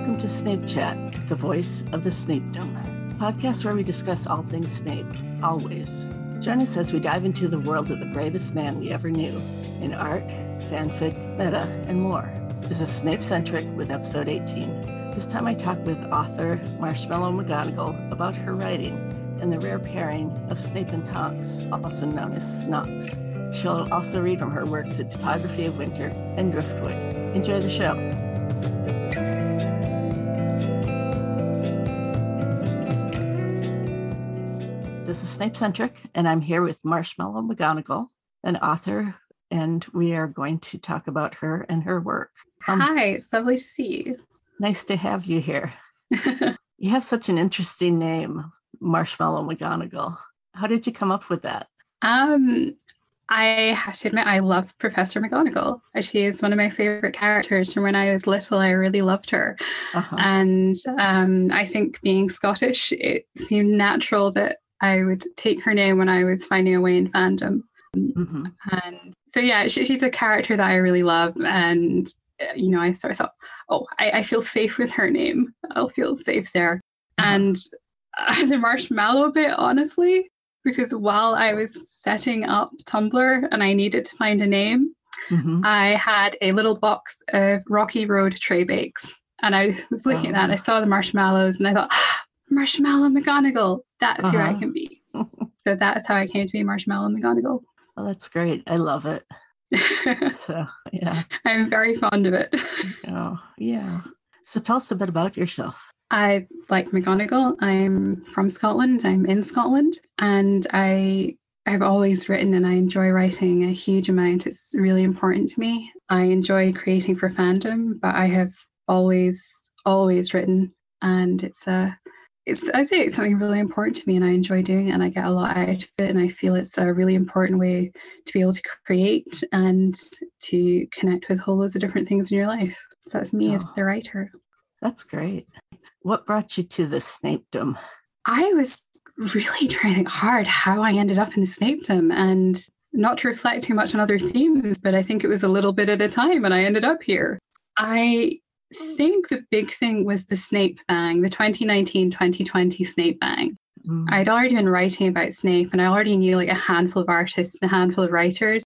Welcome to Snape Chat, the voice of the Snapedom, podcast where we discuss all things Snape, always. Join us as we dive into the world of the bravest man we ever knew in art, fanfic, meta, and more. This is Snapecentric with episode 18. This time I talk with author Marshmallow McGonagall about her writing and the rare pairing of Snape and Tonks, also known as Snunks. She'll also read from her works at Topography of Winter and Driftwood. Enjoy the show. This is Snapecentric, and I'm here with Marshmallow McGonagall, an author, and we are going to talk about her and her work. Um, Hi, it's lovely to see you. Nice to have you here. you have such an interesting name, Marshmallow McGonagall. How did you come up with that? Um, I have to admit, I love Professor McGonagall. She is one of my favorite characters from when I was little. I really loved her. Uh-huh. And um, I think being Scottish, it seemed natural that I would take her name when I was finding a way in fandom. Mm-hmm. And so, yeah, she, she's a character that I really love. And, uh, you know, I sort of thought, oh, I, I feel safe with her name. I'll feel safe there. Mm-hmm. And uh, the marshmallow bit, honestly, because while I was setting up Tumblr and I needed to find a name, mm-hmm. I had a little box of Rocky Road tray bakes. And I was looking oh. at that and I oh. saw the marshmallows and I thought, Marshmallow McGonagall. That's uh-huh. who I uh-huh. can be. so that's how I came to be Marshmallow McGonagall. Oh, that's great. I love it. so yeah. I'm very fond of it. Oh, yeah. So tell us a bit about yourself. I like McGonagall. I'm from Scotland. I'm in Scotland. And I I've always written and I enjoy writing a huge amount. It's really important to me. I enjoy creating for fandom, but I have always, always written. And it's a it's I say it's something really important to me and I enjoy doing it and I get a lot out of it and I feel it's a really important way to be able to create and to connect with whole loads of different things in your life. So that's me oh, as ah. the writer. That's great. What brought you to the Snapedom? I was really trying hard how I ended up in Snapedom and not to reflect too much on other themes, but I think it was a little bit at a time and I ended up here. I think the big thing was the Snape bang, the 2019 2020 Snape bang. Mm. I'd already been writing about Snape and I already knew like a handful of artists and a handful of writers.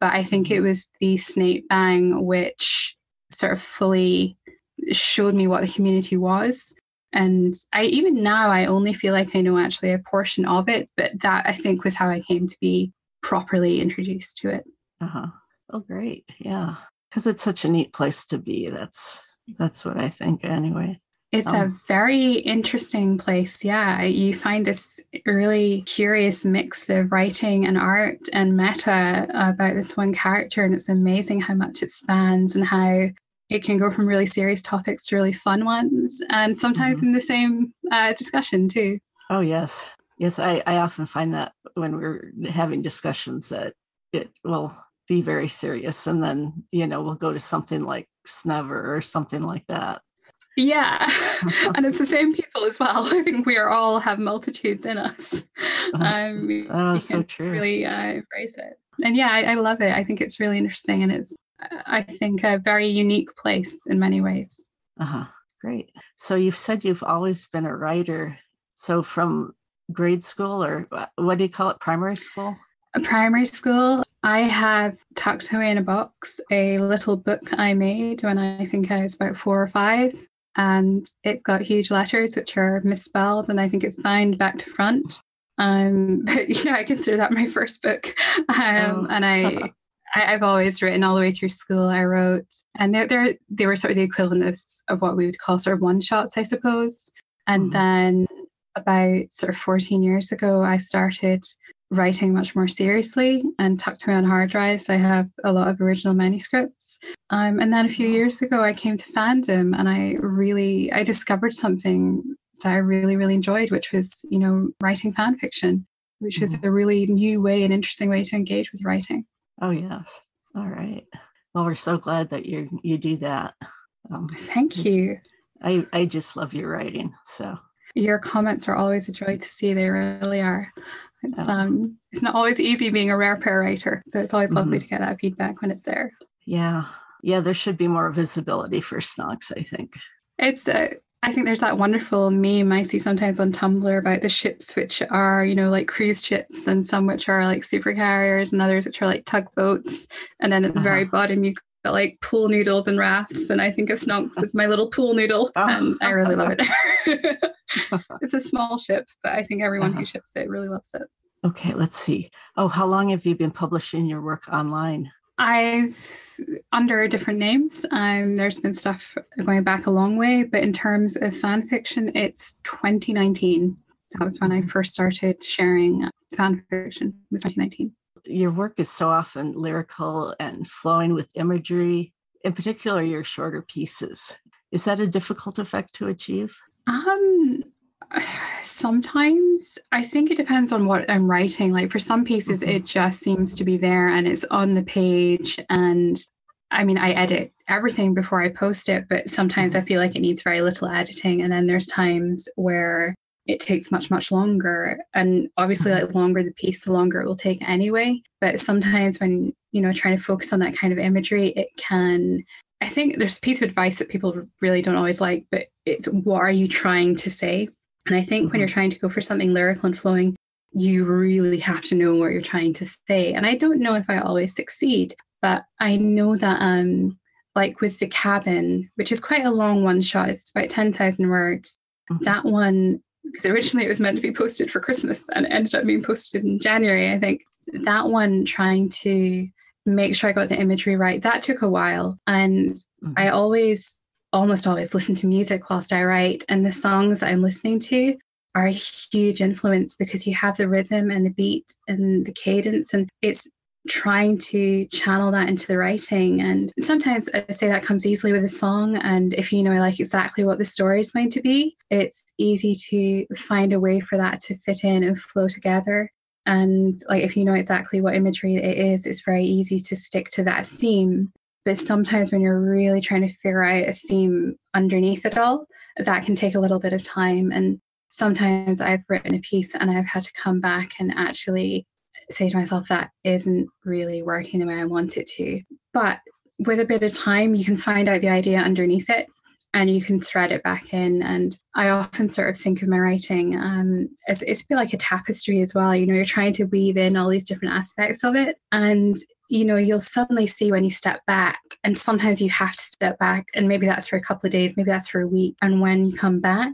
But I think it was the Snape bang which sort of fully showed me what the community was. And I even now I only feel like I know actually a portion of it, but that I think was how I came to be properly introduced to it. Uh-huh. Oh great. Yeah. Because it's such a neat place to be. That's that's what I think anyway. It's um, a very interesting place. Yeah. You find this really curious mix of writing and art and meta about this one character. And it's amazing how much it spans and how it can go from really serious topics to really fun ones. And sometimes mm-hmm. in the same uh, discussion, too. Oh, yes. Yes. I, I often find that when we're having discussions that it will be very serious. And then, you know, we'll go to something like Snever or something like that. Yeah, and it's the same people as well. I think we are all have multitudes in us. Um, oh, so true. Really uh, embrace it, and yeah, I, I, love it. I think it's really interesting, and it's I think a very unique place in many ways. Uh huh. Great. So you've said you've always been a writer. So from grade school, or what do you call it, primary school? A primary school. I have tucked away in a box a little book I made when I think I was about four or five. And it's got huge letters which are misspelled, and I think it's bound back to front. Um, but you know, I consider that my first book. Um, oh. and I, I, have always written all the way through school. I wrote, and they they they were sort of the equivalent of, of what we would call sort of one shots, I suppose. And mm-hmm. then about sort of 14 years ago, I started writing much more seriously and tucked away on hard drives. I have a lot of original manuscripts. Um, and then a few years ago, I came to fandom and I really, I discovered something that I really, really enjoyed, which was, you know, writing fan fiction, which was mm-hmm. a really new way and interesting way to engage with writing. Oh, yes. All right. Well, we're so glad that you you do that. Um, Thank you. I, I just love your writing. So your comments are always a joy to see. They really are. It's um it's not always easy being a rare pair writer. So it's always lovely mm-hmm. to get that feedback when it's there. Yeah. Yeah, there should be more visibility for Snunks, I think. It's uh, I think there's that wonderful meme I see sometimes on Tumblr about the ships which are, you know, like cruise ships and some which are like super carriers and others which are like tugboats. And then at the uh-huh. very bottom you've got like pool noodles and rafts. And I think of Snogs as my little pool noodle. And I really love it. it's a small ship, but I think everyone uh-huh. who ships it really loves it. Okay, let's see. Oh, how long have you been publishing your work online? I've under different names. Um, there's been stuff going back a long way, but in terms of fan fiction, it's 2019. That was when I mm-hmm. first started sharing fan fiction. It was 2019. Your work is so often lyrical and flowing with imagery. In particular, your shorter pieces. Is that a difficult effect to achieve? Um, sometimes I think it depends on what I'm writing. Like for some pieces, mm-hmm. it just seems to be there and it's on the page. And I mean, I edit everything before I post it, but sometimes I mm-hmm. feel like it needs very little editing. And then there's times where it takes much, much longer. And obviously, mm-hmm. like longer the piece, the longer it will take anyway. But sometimes when, you know, trying to focus on that kind of imagery, it can I think there's a piece of advice that people really don't always like, but it's what are you trying to say? And I think mm-hmm. when you're mm-hmm. trying to go for something lyrical and flowing, you really have to know what you're trying to say. And I don't know if I always succeed, but I know that um like with the cabin, which is quite a long one shot, it's about 10,000 words. Mm-hmm. That one, because originally it was meant to be posted for Christmas and it ended up being posted in January, I think. That one trying to make sure I got the imagery right, that took a while. And mm-hmm. I always almost always listen to music whilst I write, and the songs I'm listening to are a huge influence because you have the rhythm and the beat and the cadence, and it's trying to channel that into the writing. And sometimes I say that comes easily with a song. And if you know like exactly what the story is going to be, it's easy to find a way for that to fit in and flow together. And like if you know exactly what imagery it is, it's very easy to stick to that theme. But sometimes when you're really trying to figure out a theme underneath it all, that can take a little bit of time. And sometimes I've written a piece and I've had to come back and actually say to myself, that isn't really working the way I want it to. But with a bit of time, you can find out the idea underneath it and you can thread it back in. And I often sort of think of my writing um, as it's like a tapestry as well. You know, you're trying to weave in all these different aspects of it. And, you know, you'll suddenly see when you step back, and sometimes you have to step back, and maybe that's for a couple of days, maybe that's for a week. And when you come back,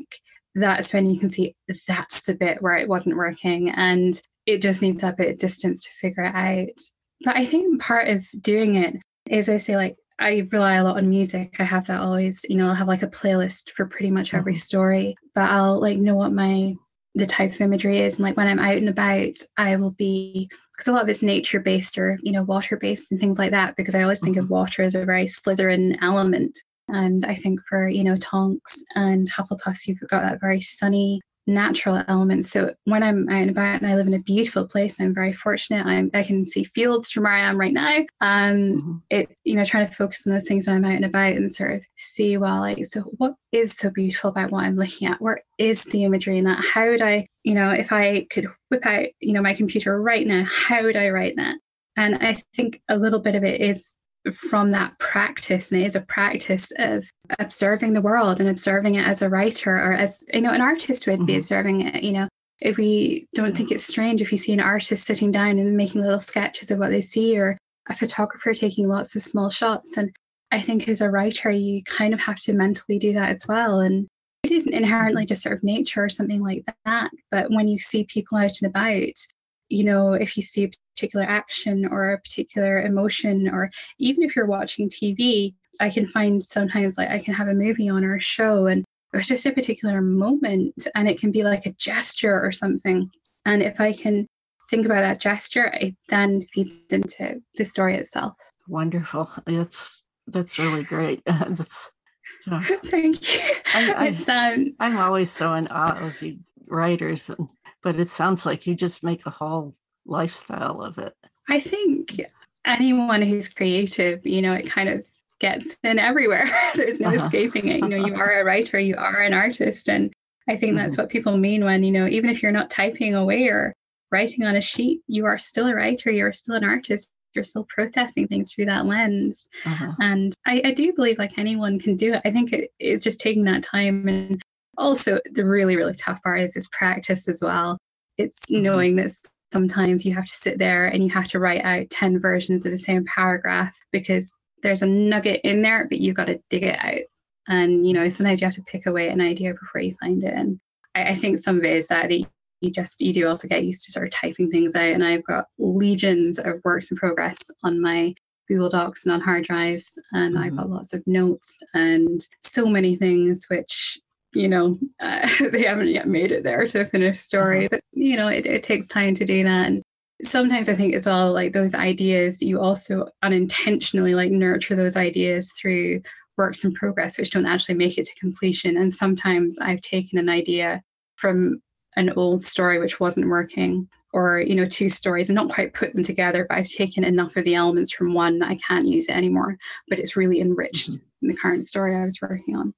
that's when you can see that's the bit where it wasn't working. And it just needs a bit of distance to figure it out. But I think part of doing it is I say, like, I rely a lot on music. I have that always, you know, I'll have like a playlist for pretty much every mm-hmm. story, but I'll like know what my the type of imagery is and like when I'm out and about, I will be because a lot of it's nature based or you know water based and things like that because I always think mm-hmm. of water as a very Slytherin element. And I think for you know Tonks and Hufflepuffs, you've got that very sunny natural elements. So when I'm out and about and I live in a beautiful place, I'm very fortunate. I'm, I can see fields from where I am right now. Um, mm-hmm. it you know trying to focus on those things when I'm out and about and sort of see well like so what is so beautiful about what I'm looking at? Where is the imagery in that? How would I you know if I could whip out you know my computer right now, how would I write that? And I think a little bit of it is from that practice and it is a practice of observing the world and observing it as a writer or as you know an artist would be mm-hmm. observing it you know if we don't think it's strange if you see an artist sitting down and making little sketches of what they see or a photographer taking lots of small shots and i think as a writer you kind of have to mentally do that as well and it isn't inherently just sort of nature or something like that but when you see people out and about you know if you see particular action or a particular emotion or even if you're watching tv i can find sometimes like i can have a movie on or a show and it's just a particular moment and it can be like a gesture or something. And if i can think about that gesture it then feeds into the story itself. Wonderful. That's that's really great. That's thank you. I, I, um, i'm always so in awe of you writers but it sounds like you just make a whole lifestyle of it. I think anyone who's creative, you know, it kind of gets in everywhere. There's no uh-huh. escaping it. You know, you are a writer, you are an artist. And I think that's mm-hmm. what people mean when, you know, even if you're not typing away or writing on a sheet, you are still a writer, you're still an artist, you're still processing things through that lens. Uh-huh. And I, I, do believe like anyone can do it. I think it, it's just taking that time. And also, the really, really tough part is is practice as well. It's mm-hmm. knowing that sometimes you have to sit there and you have to write out 10 versions of the same paragraph because there's a nugget in there, but you've got to dig it out. And, you know, sometimes you have to pick away an idea before you find it. And I, I think some of it is that you just you do also get used to sort of typing things out and i've got legions of works in progress on my google docs and on hard drives and mm-hmm. i've got lots of notes and so many things which you know uh, they haven't yet made it there to finish story mm-hmm. but you know it, it takes time to do that and sometimes i think it's all like those ideas you also unintentionally like nurture those ideas through works in progress which don't actually make it to completion and sometimes i've taken an idea from an old story which wasn't working or you know two stories and not quite put them together but i've taken enough of the elements from one that i can't use it anymore but it's really enriched mm-hmm. in the current story i was working on.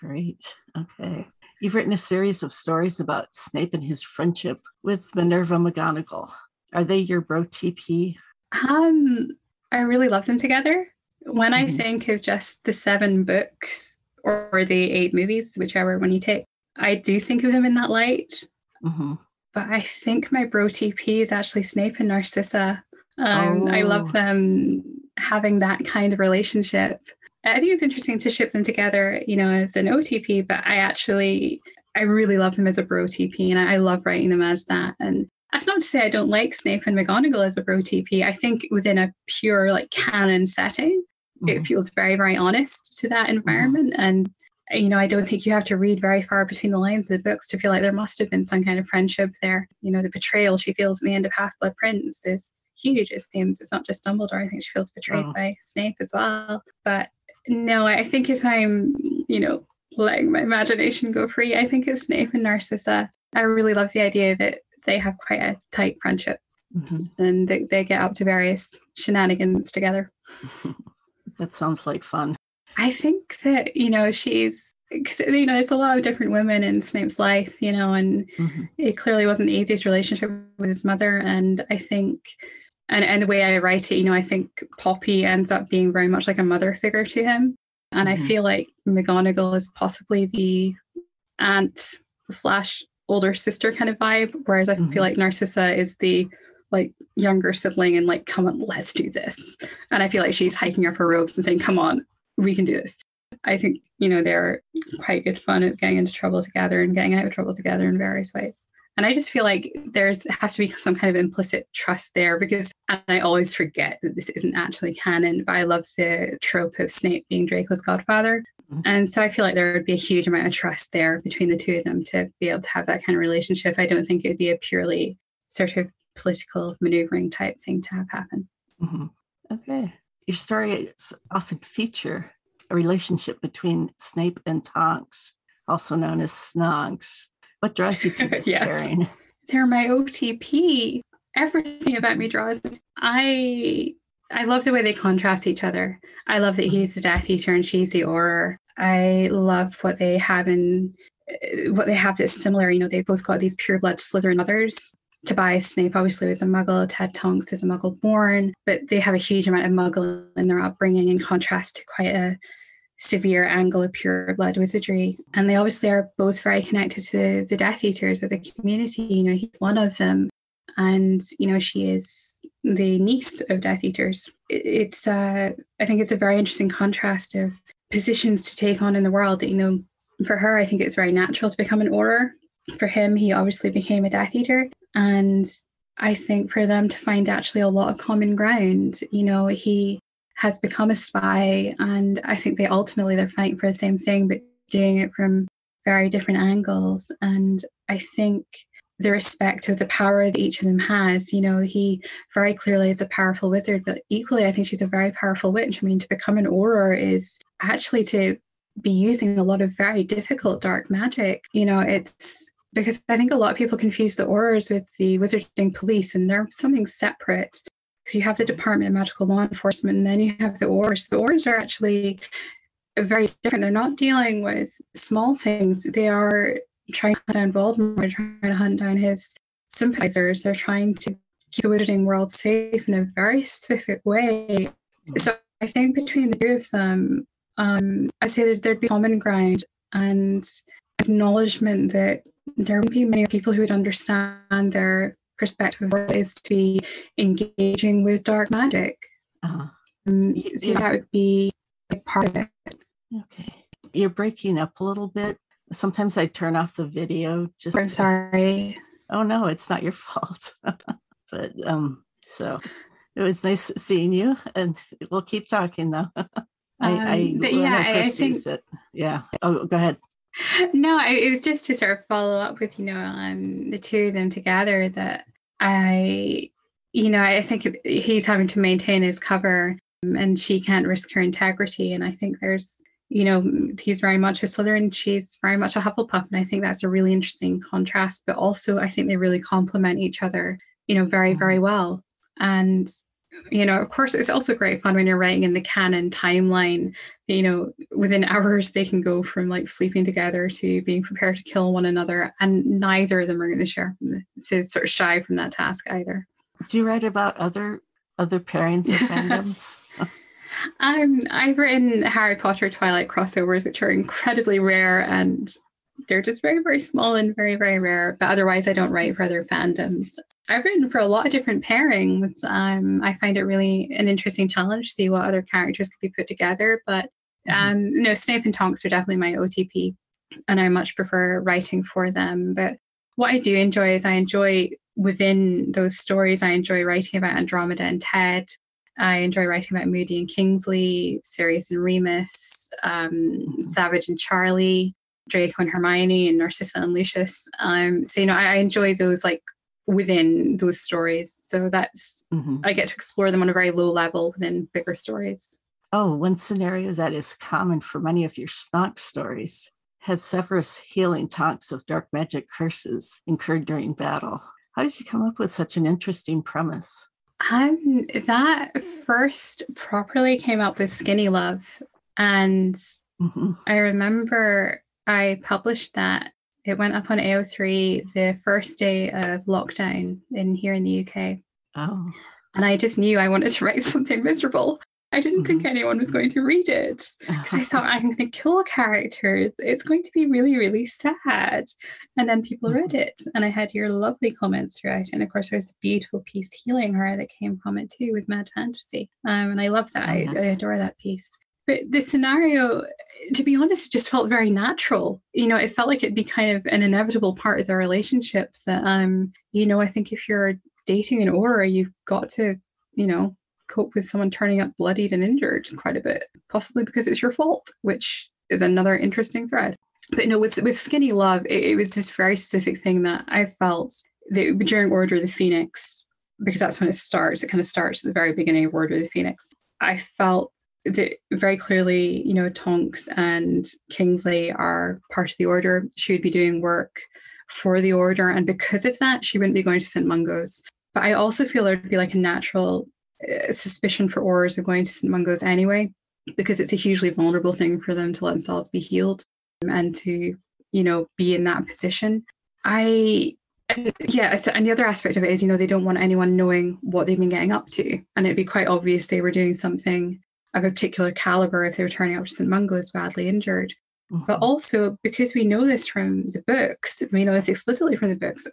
Great okay you've written a series of stories about snape and his friendship with minerva mcgonagall are they your bro tp um i really love them together when mm-hmm. i think of just the seven books or the eight movies whichever one you take I do think of them in that light. Mm-hmm. But I think my bro TP is actually Snape and Narcissa. Um, oh. I love oh. them having that kind of relationship. I think it's interesting to ship them together, you know, as an OTP, but I actually, I really love them as a bro TP and I love writing them as that. And that's not to say I don't like Snape and McGonagall as a bro TP. I think within a pure like canon setting, mm-hmm. it feels very, very honest to that mm-hmm. environment. Mm-hmm. And you know, I don't think you have to read very far between the lines of the books to feel like there must have been some kind of friendship there. You know, the betrayal she feels at the end of Half Blood Prince is huge, it seems. It's not just Dumbledore. I think she feels betrayed oh. by Snape as well. But no, I think if I'm, you know, letting my imagination go free, I think it's Snape and Narcissa. I really love the idea that they have quite a tight friendship mm-hmm. and they, they get up to various shenanigans together. that sounds like fun. I think that, you know, she's because you know there's a lot of different women in Snape's life, you know, and mm-hmm. it clearly wasn't the easiest relationship with his mother. And I think, and and the way I write it, you know, I think Poppy ends up being very much like a mother figure to him, and mm-hmm. I feel like McGonagall is possibly the aunt slash older sister kind of vibe, whereas I mm-hmm. feel like Narcissa is the like younger sibling and like come on let's do this and i feel like she's hiking up her robes and saying come on we can do this. I think, you know, they're quite good fun at getting into trouble together and getting out of trouble together in various ways. And I just feel like there's has to be some kind of implicit trust there because and I always forget that this isn't actually canon, but I love the trope of Snape being Draco's godfather. Mm-hmm. And so I feel like there would be a huge amount of trust there between the two of them to be able to have that kind of relationship. I don't think it would be a purely sort of political maneuvering type thing to have happen. Mm-hmm. Okay. Your stories often feature a relationship between Snape and Tonks, also known as Snogs. What draws you to this yes. pairing? They're my OTP. Everything about me draws. I I love the way they contrast each other. I love that he's the Death Eater and she's the Auror. I love what they have in eh, what they have that's similar. You know, they've both got these pure blood Slytherin mothers. Tobias Snape obviously was a muggle, Ted Tonks is a muggle born, but they have a huge amount of muggle in their upbringing in contrast to quite a severe angle of pure blood wizardry. And they obviously are both very connected to the Death Eaters of the community. You know, he's one of them. And, you know, she is the niece of Death Eaters. It's, uh, I think it's a very interesting contrast of positions to take on in the world that, you know, for her, I think it's very natural to become an Auror. For him, he obviously became a Death Eater. And I think for them to find actually a lot of common ground, you know, he has become a spy, and I think they ultimately they're fighting for the same thing, but doing it from very different angles. And I think the respect of the power that each of them has. You know, he very clearly is a powerful wizard, but equally, I think she's a very powerful witch. I mean, to become an Auror is actually to be using a lot of very difficult dark magic. You know, it's because I think a lot of people confuse the Aurors with the wizarding police, and they're something separate. Because you have the Department of Magical Law Enforcement, and then you have the Aurors. The Aurors are actually very different. They're not dealing with small things. They are trying to hunt down Voldemort, trying to hunt down his sympathizers. They're trying to keep the wizarding world safe in a very specific way. Mm. So I think between the two of them, um, I say that there'd be common ground and acknowledgement that there would be many people who would understand their perspective of is to be engaging with dark magic. Uh-huh. Um, so that would be like part of it. Okay. You're breaking up a little bit. Sometimes I turn off the video just I'm sorry. Oh no, it's not your fault. but um so it was nice seeing you and we'll keep talking though. I, um, I but yeah, I, I think it. Yeah. Oh, go ahead. No, it was just to sort of follow up with you know um the two of them together that I you know I think he's having to maintain his cover and she can't risk her integrity. And I think there's you know he's very much a Slytherin she's very much a Hufflepuff. And I think that's a really interesting contrast but also I think they really complement each other you know very very well. And you know, of course, it's also great fun when you're writing in the canon timeline. You know, within hours they can go from like sleeping together to being prepared to kill one another, and neither of them are going to share to sort of shy from that task either. Do you write about other other pairings of fandoms? um, I've written Harry Potter Twilight crossovers, which are incredibly rare and they're just very, very small and very, very rare. But otherwise, I don't write for other fandoms. I've written for a lot of different pairings. Um, I find it really an interesting challenge to see what other characters could be put together. But mm-hmm. um, you know, Snape and Tonks are definitely my OTP, and I much prefer writing for them. But what I do enjoy is I enjoy within those stories. I enjoy writing about Andromeda and Ted. I enjoy writing about Moody and Kingsley, Sirius and Remus, um, mm-hmm. Savage and Charlie, Draco and Hermione, and Narcissa and Lucius. Um, so you know, I, I enjoy those like within those stories. So that's mm-hmm. I get to explore them on a very low level within bigger stories. Oh, one scenario that is common for many of your Snock stories has Severus healing Tonks of dark magic curses incurred during battle. How did you come up with such an interesting premise? Um, that first properly came up with Skinny Love, and mm-hmm. I remember I published that it went up on AO3 the first day of lockdown in here in the UK. Oh. And I just knew I wanted to write something miserable. I didn't mm-hmm. think anyone was going to read it because I thought I'm going to kill characters. It's going to be really, really sad. And then people read mm-hmm. it, and I had your lovely comments throughout. And of course, there's the beautiful piece healing her that came from it too with Mad Fantasy. Um, and I love that. Oh, yes. I, I adore that piece. But the scenario, to be honest, it just felt very natural. You know, it felt like it'd be kind of an inevitable part of the relationship that, um, you know, I think if you're dating an Auror, you've got to, you know, cope with someone turning up bloodied and injured quite a bit, possibly because it's your fault, which is another interesting thread. But you know, with with Skinny Love, it, it was this very specific thing that I felt that during Order of the Phoenix, because that's when it starts. It kind of starts at the very beginning of Order of the Phoenix. I felt that very clearly, you know, Tonks and Kingsley are part of the order. She would be doing work for the order, and because of that, she wouldn't be going to St. Mungo's. But I also feel there'd be like a natural uh, suspicion for Aurors of going to St. Mungo's anyway, because it's a hugely vulnerable thing for them to let themselves be healed and to, you know, be in that position. I and yeah, and the other aspect of it is, you know, they don't want anyone knowing what they've been getting up to. And it'd be quite obvious they were doing something a particular caliber if they were turning up to St. Mungo's badly injured. Mm-hmm. But also because we know this from the books, we know this explicitly from the books,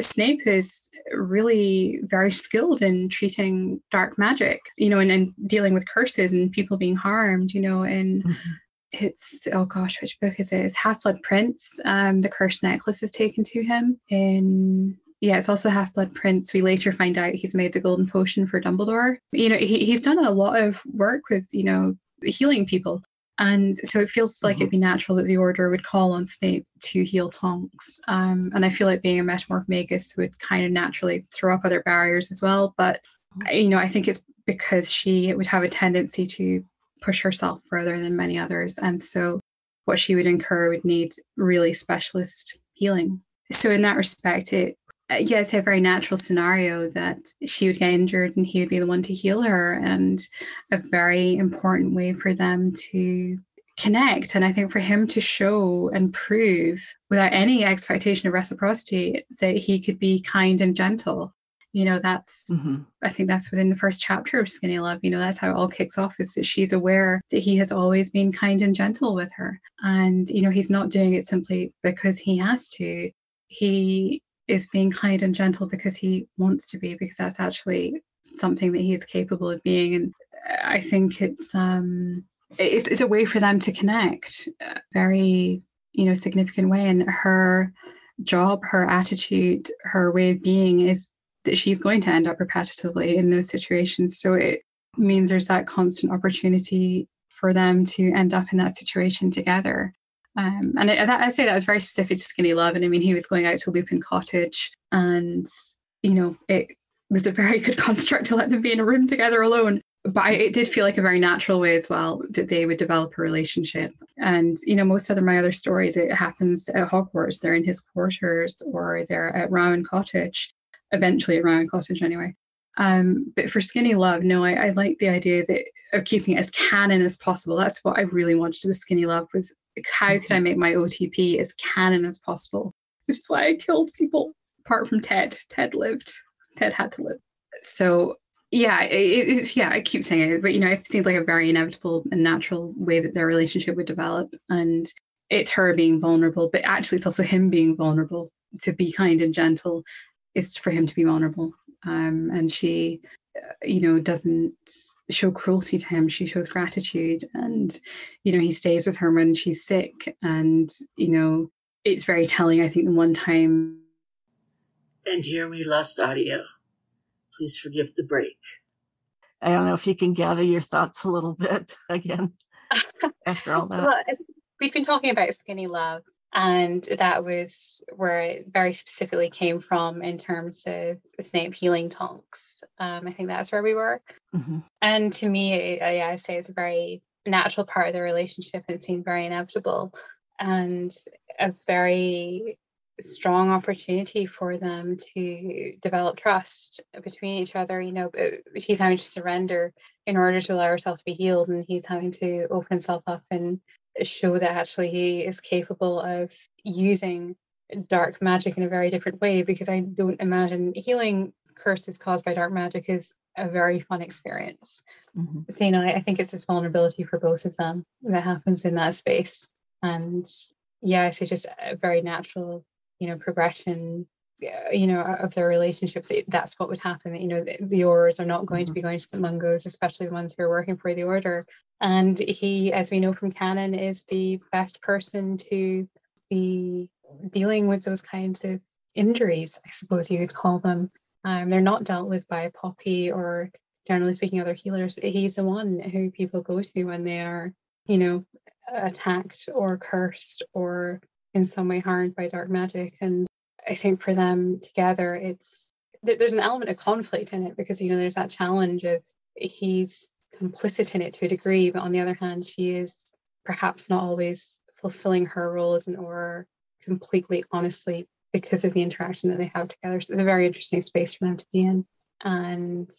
Snape is really very skilled in treating dark magic, you know, and, and dealing with curses and people being harmed, you know, and mm-hmm. it's oh gosh, which book is it? It's Half Blood Prince. Um, the cursed necklace is taken to him in yeah, it's also Half Blood Prince. We later find out he's made the golden potion for Dumbledore. You know, he, he's done a lot of work with, you know, healing people. And so it feels like mm-hmm. it'd be natural that the Order would call on Snape to heal Tonks. Um, and I feel like being a Metamorphmagus would kind of naturally throw up other barriers as well. But, mm-hmm. you know, I think it's because she would have a tendency to push herself further than many others. And so what she would incur would need really specialist healing. So in that respect, it uh, yes, a very natural scenario that she would get injured and he would be the one to heal her, and a very important way for them to connect. And I think for him to show and prove without any expectation of reciprocity that he could be kind and gentle you know that's mm-hmm. i think that's within the first chapter of skinny love you know that's how it all kicks off is that she's aware that he has always been kind and gentle with her and you know he's not doing it simply because he has to he is being kind and gentle because he wants to be because that's actually something that he is capable of being. And i think it's um it's, it's a way for them to connect very you know significant way. And her job her attitude her way of being is that she's going to end up repetitively in those situations. So it means there's that constant opportunity for them to end up in that situation together um, and I, I say that was very specific to skinny love and i mean he was going out to lupin cottage and you know it was a very good construct to let them be in a room together alone but I, it did feel like a very natural way as well that they would develop a relationship. And you know, most of my other stories, it happens at Hogwarts. They're in his quarters, or they're at Rowan Cottage. Eventually, at Rowan Cottage, anyway. Um, but for Skinny Love, no, I, I like the idea that of keeping it as canon as possible. That's what I really wanted with Skinny Love was how could I make my OTP as canon as possible? Which is why I killed people. Apart from Ted, Ted lived. Ted had to live. So yeah, it, it, yeah, I keep saying it, but you know, it seems like a very inevitable and natural way that their relationship would develop. And it's her being vulnerable, but actually, it's also him being vulnerable. To be kind and gentle is for him to be vulnerable. Um, and she, uh, you know, doesn't show cruelty to him. She shows gratitude, and you know, he stays with her when she's sick. And you know, it's very telling. I think the one time. And here we lost audio. Please forgive the break. I don't know if you can gather your thoughts a little bit again after all that. Well, we've been talking about skinny love, and that was where it very specifically came from in terms of Snape healing Tonks. Um, I think that's where we were. Mm-hmm. And to me, I, I say it's a very natural part of the relationship and it seemed very inevitable and a very strong opportunity for them to develop trust between each other. You know, she's having to surrender in order to allow herself to be healed, and he's having to open himself up and show that actually he is capable of using dark magic in a very different way. Because I don't imagine healing curses caused by dark magic is a very fun experience. Mm-hmm. So, you know, I, I think it's this vulnerability for both of them that happens in that space. And yeah, it's just a very natural you know progression you know of their relationships that's what would happen you know the, the Aurors are not going mm-hmm. to be going to st mungo's especially the ones who are working for the order and he as we know from canon is the best person to be dealing with those kinds of injuries i suppose you could call them um, they're not dealt with by poppy or generally speaking other healers he's the one who people go to when they are you know attacked or cursed or in some way harmed by dark magic. And I think for them together, it's there's an element of conflict in it because you know there's that challenge of he's complicit in it to a degree, but on the other hand, she is perhaps not always fulfilling her role as an Auror completely honestly because of the interaction that they have together. So it's a very interesting space for them to be in. And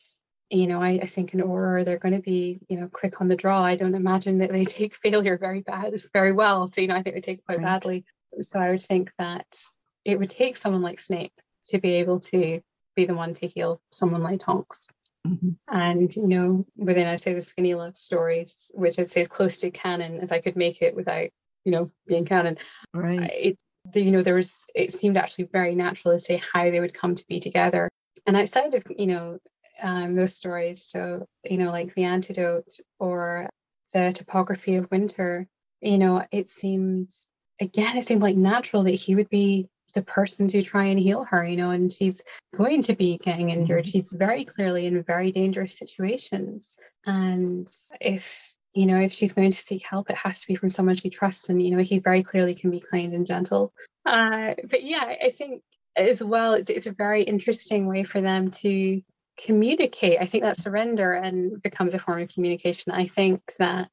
you know, I, I think in Auror they're going to be, you know, quick on the draw. I don't imagine that they take failure very bad, very well. So, you know, I think they take it quite right. badly. So I would think that it would take someone like Snape to be able to be the one to heal someone like Tonks. Mm-hmm. And you know, within I say the skinny love stories, which I say as close to canon as I could make it without, you know, being canon. Right. It, the, you know, there was it seemed actually very natural to say how they would come to be together. And outside of, you know, um, those stories, so you know, like the antidote or the topography of winter, you know, it seemed again, it seemed like natural that he would be the person to try and heal her, you know, and she's going to be getting injured. Mm-hmm. She's very clearly in very dangerous situations. And if, you know, if she's going to seek help, it has to be from someone she trusts. And, you know, he very clearly can be kind and gentle. Uh, but yeah, I think as well, it's, it's a very interesting way for them to communicate. I think that surrender and becomes a form of communication. I think that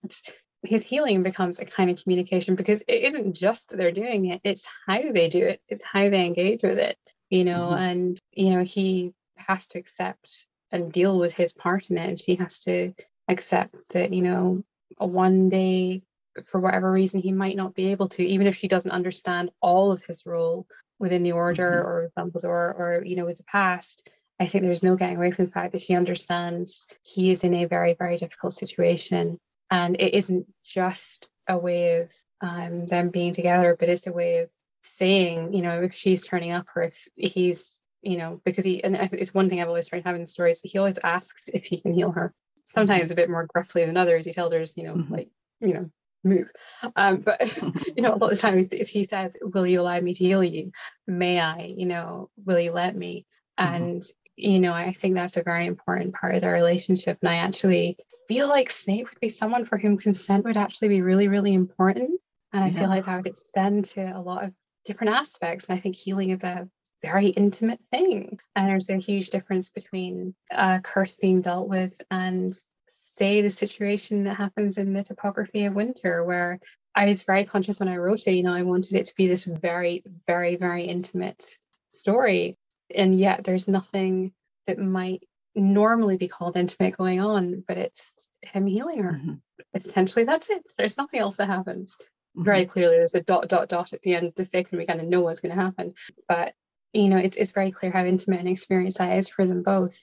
his healing becomes a kind of communication because it isn't just that they're doing it it's how they do it it's how they engage with it you know mm-hmm. and you know he has to accept and deal with his part in it and she has to accept that you know one day for whatever reason he might not be able to even if she doesn't understand all of his role within the order mm-hmm. or Dumbledore or you know with the past I think there's no getting away from the fact that she understands he is in a very, very difficult situation. And it isn't just a way of um, them being together, but it's a way of saying, you know, if she's turning up or if he's, you know, because he, and it's one thing I've always tried having the stories, he always asks if he can heal her. Sometimes a bit more gruffly than others. He tells her, you know, mm-hmm. like, you know, move. Um, but you know, a lot of times if he says, "Will you allow me to heal you? May I? You know, will you let me?" Mm-hmm. And you know, I think that's a very important part of their relationship. And I actually feel like Snape would be someone for whom consent would actually be really, really important. And I yeah. feel like that would extend to a lot of different aspects. And I think healing is a very intimate thing. And there's a huge difference between a curse being dealt with and say the situation that happens in the topography of winter where I was very conscious when I wrote it, you know, I wanted it to be this very, very, very intimate story. And yet there's nothing that might normally be called intimate going on, but it's him healing her. Mm-hmm. Essentially, that's it. There's nothing else that happens. Mm-hmm. Very clearly, there's a dot, dot, dot at the end of the fic, and we kind of know what's going to happen. But, you know, it's, it's very clear how intimate an experience that is for them both.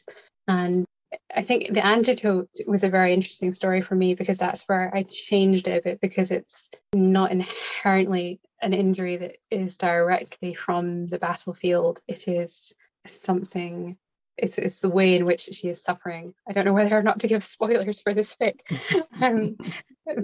And I think the antidote was a very interesting story for me because that's where I changed it a bit because it's not inherently an injury that is directly from the battlefield. It is something it's, it's the way in which she is suffering. I don't know whether or not to give spoilers for this fic. um,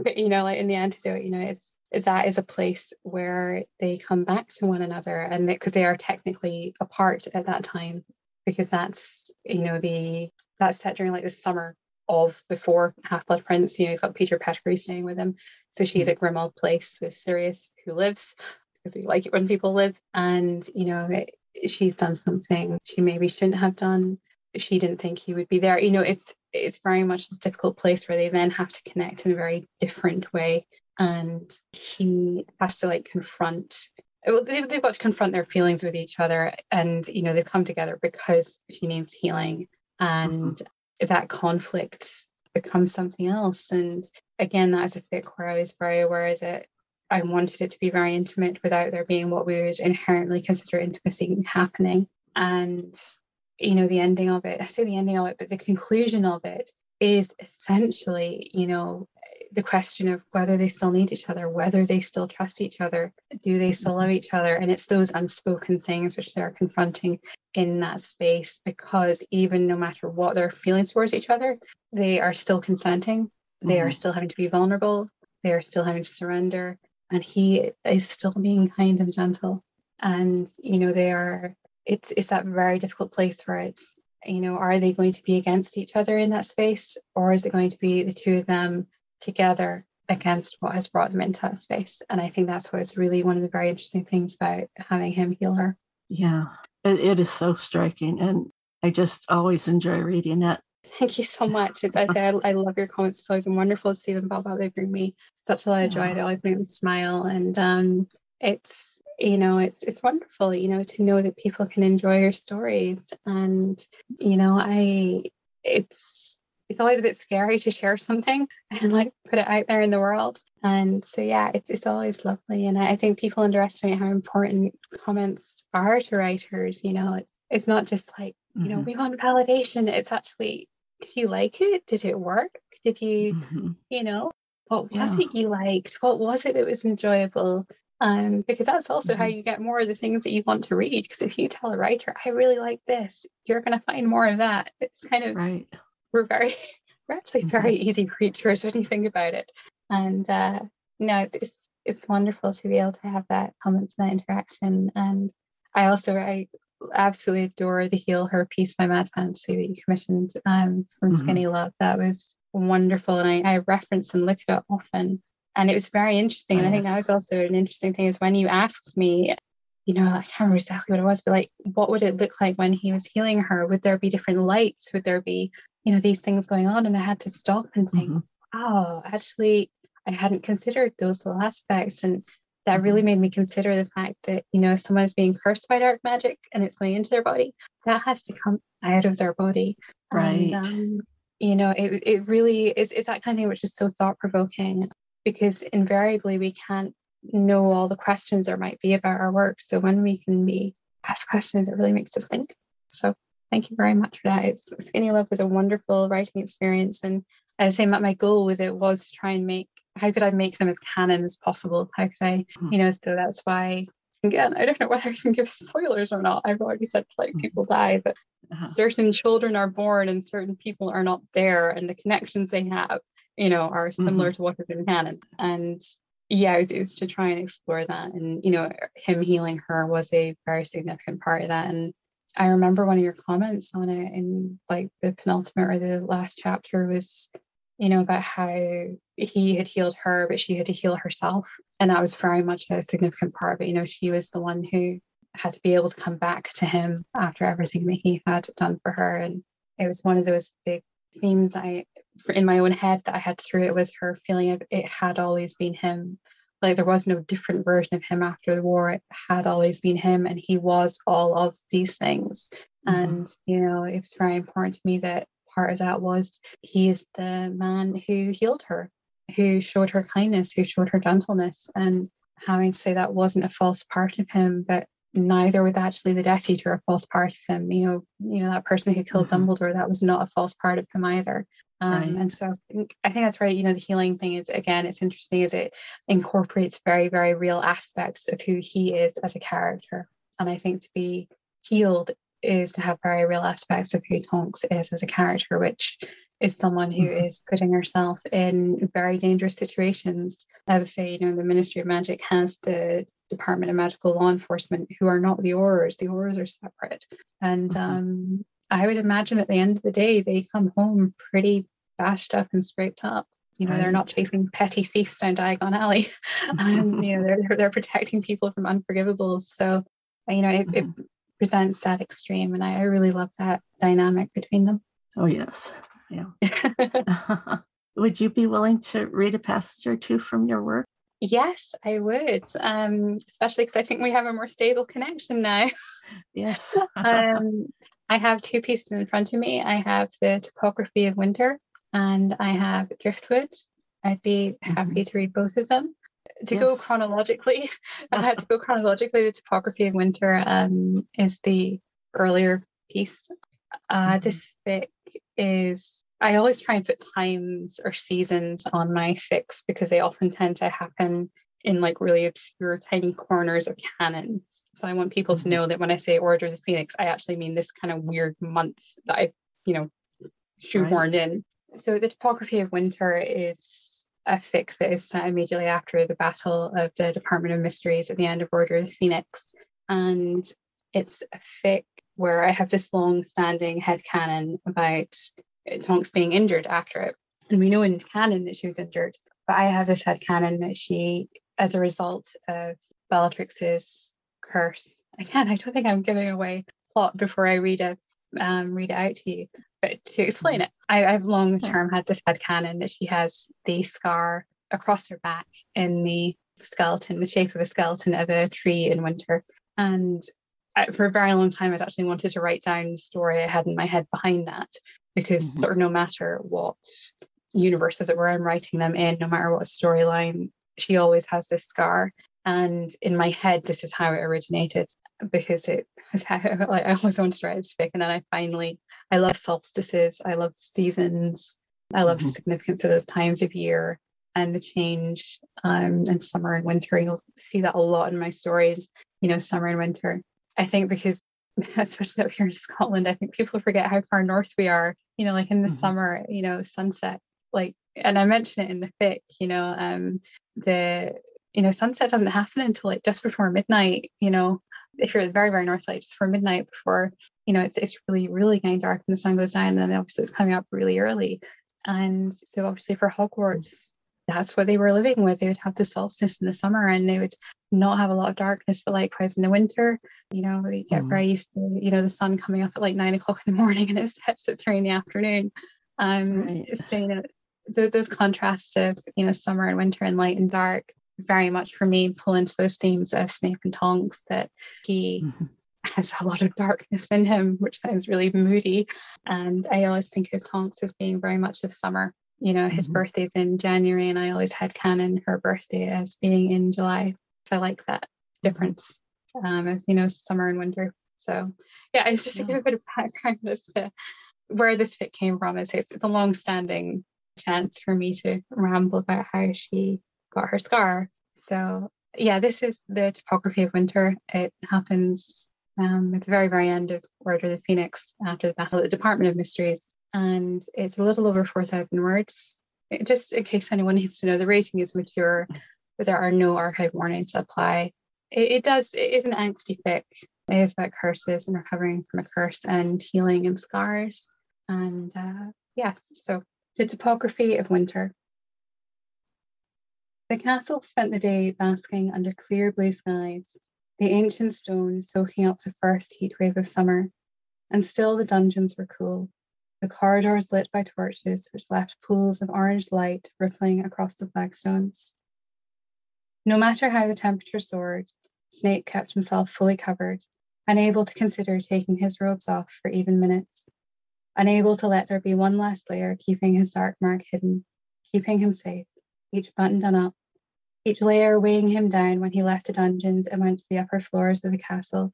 but you know, like in the antidote, you know, it's that is a place where they come back to one another and because they, they are technically apart at that time because that's you know the that's set during like the summer of before Half Blood Prince. You know, he's got Peter Pettigrew staying with him. So she's mm-hmm. at Grimmauld Place with Sirius, who lives because we like it when people live. And, you know, it, she's done something she maybe shouldn't have done. She didn't think he would be there. You know, it's it's very much this difficult place where they then have to connect in a very different way. And he has to like confront Well, they've got to confront their feelings with each other and you know they've come together because she needs healing and mm-hmm. that conflict becomes something else and again that's a fic where i was very aware that i wanted it to be very intimate without there being what we would inherently consider intimacy happening and you know the ending of it i say the ending of it but the conclusion of it is essentially you know the question of whether they still need each other, whether they still trust each other, do they still love each other? And it's those unspoken things which they're confronting in that space because even no matter what their feelings towards each other, they are still consenting, they mm-hmm. are still having to be vulnerable, they are still having to surrender. And he is still being kind and gentle. And, you know, they are, it's, it's that very difficult place where it's, you know, are they going to be against each other in that space? Or is it going to be the two of them together against what has brought them into that space. And I think that's what's really one of the very interesting things about having him heal her. Yeah, it, it is so striking. And I just always enjoy reading it. Thank you so much. It's, I say, I, I, love your comments. It's always wonderful to see them pop up. They bring me such a lot of joy. They always make me smile. And um, it's, you know, it's it's wonderful, you know, to know that people can enjoy your stories. And, you know, I it's it's always a bit scary to share something and like put it out there in the world. And so yeah, it's it's always lovely. And I think people underestimate how important comments are to writers. You know, it's not just like, you know, mm-hmm. we want validation. It's actually, did you like it? Did it work? Did you, mm-hmm. you know, what was yeah. it you liked? What was it that was enjoyable? Um, because that's also mm-hmm. how you get more of the things that you want to read. Because if you tell a writer, I really like this, you're going to find more of that. It's kind of right we're very we're actually very mm-hmm. easy creatures when you think about it and uh no it's it's wonderful to be able to have that comments and that interaction and i also i absolutely adore the heal her piece by mad fantasy that you commissioned um from mm-hmm. skinny love that was wonderful and I, I reference and look at it often and it was very interesting and i think that was also an interesting thing is when you asked me you know, I can't remember exactly what it was, but like, what would it look like when he was healing her? Would there be different lights? Would there be you know these things going on and i had to stop and think mm-hmm. wow actually i hadn't considered those little aspects. And that mm-hmm. really made me consider the fact that you know if someone is being cursed by dark magic and it's going into their body that has to come out of their body. Right. and, um, you know it, it really is, is that kind of thing which is so thought-provoking because invariably we can't know all the questions there might be about our work. So when we can be asked questions it really makes us think. So Thank you very much for that. It's Skinny Love was a wonderful writing experience. And as I say, my goal with it was to try and make how could I make them as canon as possible? How could I, hmm. you know, so that's why again, I don't know whether I can give spoilers or not. I've already said like hmm. people die, but uh-huh. certain children are born and certain people are not there, and the connections they have, you know, are similar mm-hmm. to what is in canon. And yeah, it was, it was, to try and explore that. And you know, him healing her was a very significant part of that. And I remember one of your comments on it in like the penultimate or the last chapter was, you know, about how he had healed her, but she had to heal herself. And that was very much a significant part of it. You know, she was the one who had to be able to come back to him after everything that he had done for her. And it was one of those big themes I, in my own head, that I had through it was her feeling of it had always been him. Like there was no different version of him after the war. It had always been him, and he was all of these things. Mm-hmm. And you know, it was very important to me that part of that was he is the man who healed her who showed her kindness, who showed her gentleness, and having to say that wasn't a false part of him, but neither was actually the Death Eater a false part of him. You know, you know that person who killed mm-hmm. Dumbledore, that was not a false part of him either. Um, right. And so I think, I think that's right. You know, the healing thing is again, it's interesting as it incorporates very, very real aspects of who he is as a character. And I think to be healed is to have very real aspects of who Tonks is as a character, which is someone who mm-hmm. is putting herself in very dangerous situations. As I say, you know, the Ministry of Magic has the Department of Magical Law Enforcement, who are not the Aurors. The Aurors are separate. And mm-hmm. um, I would imagine at the end of the day, they come home pretty bashed up and scraped up. You know, right. they're not chasing petty thieves down Diagon Alley. um, you know, they're, they're protecting people from unforgivables. So, you know, it, mm-hmm. it presents that extreme. And I, I really love that dynamic between them. Oh, yes. Yeah. would you be willing to read a passage or two from your work? Yes, I would, um, especially because I think we have a more stable connection now. Yes. um, I have two pieces in front of me. I have the topography of winter and I have driftwood. I'd be happy mm-hmm. to read both of them. To yes. go chronologically, I had to go chronologically. The topography of winter um, is the earlier piece. Uh, mm-hmm. This fic is I always try and put times or seasons on my fics because they often tend to happen in like really obscure tiny corners of canon. So I want people to mm-hmm. know that when I say Order of the Phoenix, I actually mean this kind of weird month that I, you know, shoehorned right. in. So the topography of winter is a fic that is set immediately after the battle of the Department of Mysteries at the end of Order of the Phoenix. And it's a fic where I have this long standing head canon about Tonks being injured after it. And we know in canon that she was injured, but I have this head canon that she, as a result of Bellatrix's again, I don't think I'm giving away plot before I read it, um, read it out to you. But to explain it, I, I've long term had this head canon that she has the scar across her back in the skeleton, the shape of a skeleton of a tree in winter. And for a very long time, I'd actually wanted to write down the story I had in my head behind that because mm-hmm. sort of no matter what universe, as it were, I'm writing them in, no matter what storyline, she always has this scar. And in my head, this is how it originated because it was how like, I always wanted to write a fic. And then I finally, I love solstices, I love seasons, I love mm-hmm. the significance of those times of year and the change um, in summer and winter. You'll see that a lot in my stories, you know, summer and winter. I think because especially up here in Scotland, I think people forget how far north we are. You know, like in the mm-hmm. summer, you know, sunset, like, and I mentioned it in the fic, you know, um, the, you know, sunset doesn't happen until like just before midnight, you know, if you're very, very north, like just for midnight before, you know, it's, it's really, really getting dark when the sun goes down. And then obviously it's coming up really early. And so obviously for Hogwarts, that's what they were living with. They would have the solstice in the summer and they would not have a lot of darkness, but likewise in the winter, you know, they get mm. very used to, you know, the sun coming up at like nine o'clock in the morning and it sets at three in the afternoon. Um, right. so, you know, th- those contrasts of, you know, summer and winter and light and dark very much for me pull into those themes of Snape and Tonks that he mm-hmm. has a lot of darkness in him, which sounds really moody. And I always think of Tonks as being very much of summer you know, his mm-hmm. birthday's in January, and I always had canon her birthday as being in July. So I like that difference um, of, you know, summer and winter. So yeah, it's just to give a bit of background as to where this fit came from. Is it's, it's a long-standing chance for me to ramble about how she got her scar. So yeah, this is the topography of winter. It happens um, at the very, very end of Order of the Phoenix after the Battle at the Department of Mysteries. And it's a little over 4,000 words. It, just in case anyone needs to know, the rating is mature, but there are no archive warnings that apply. It, it does, it is an angsty fic. It is about curses and recovering from a curse and healing and scars. And uh, yeah, so the topography of winter. The castle spent the day basking under clear blue skies, the ancient stones soaking up the first heat wave of summer, and still the dungeons were cool, the corridors lit by torches which left pools of orange light rippling across the flagstones. No matter how the temperature soared, Snape kept himself fully covered, unable to consider taking his robes off for even minutes, unable to let there be one last layer keeping his dark mark hidden, keeping him safe, each button done up, each layer weighing him down when he left the dungeons and went to the upper floors of the castle.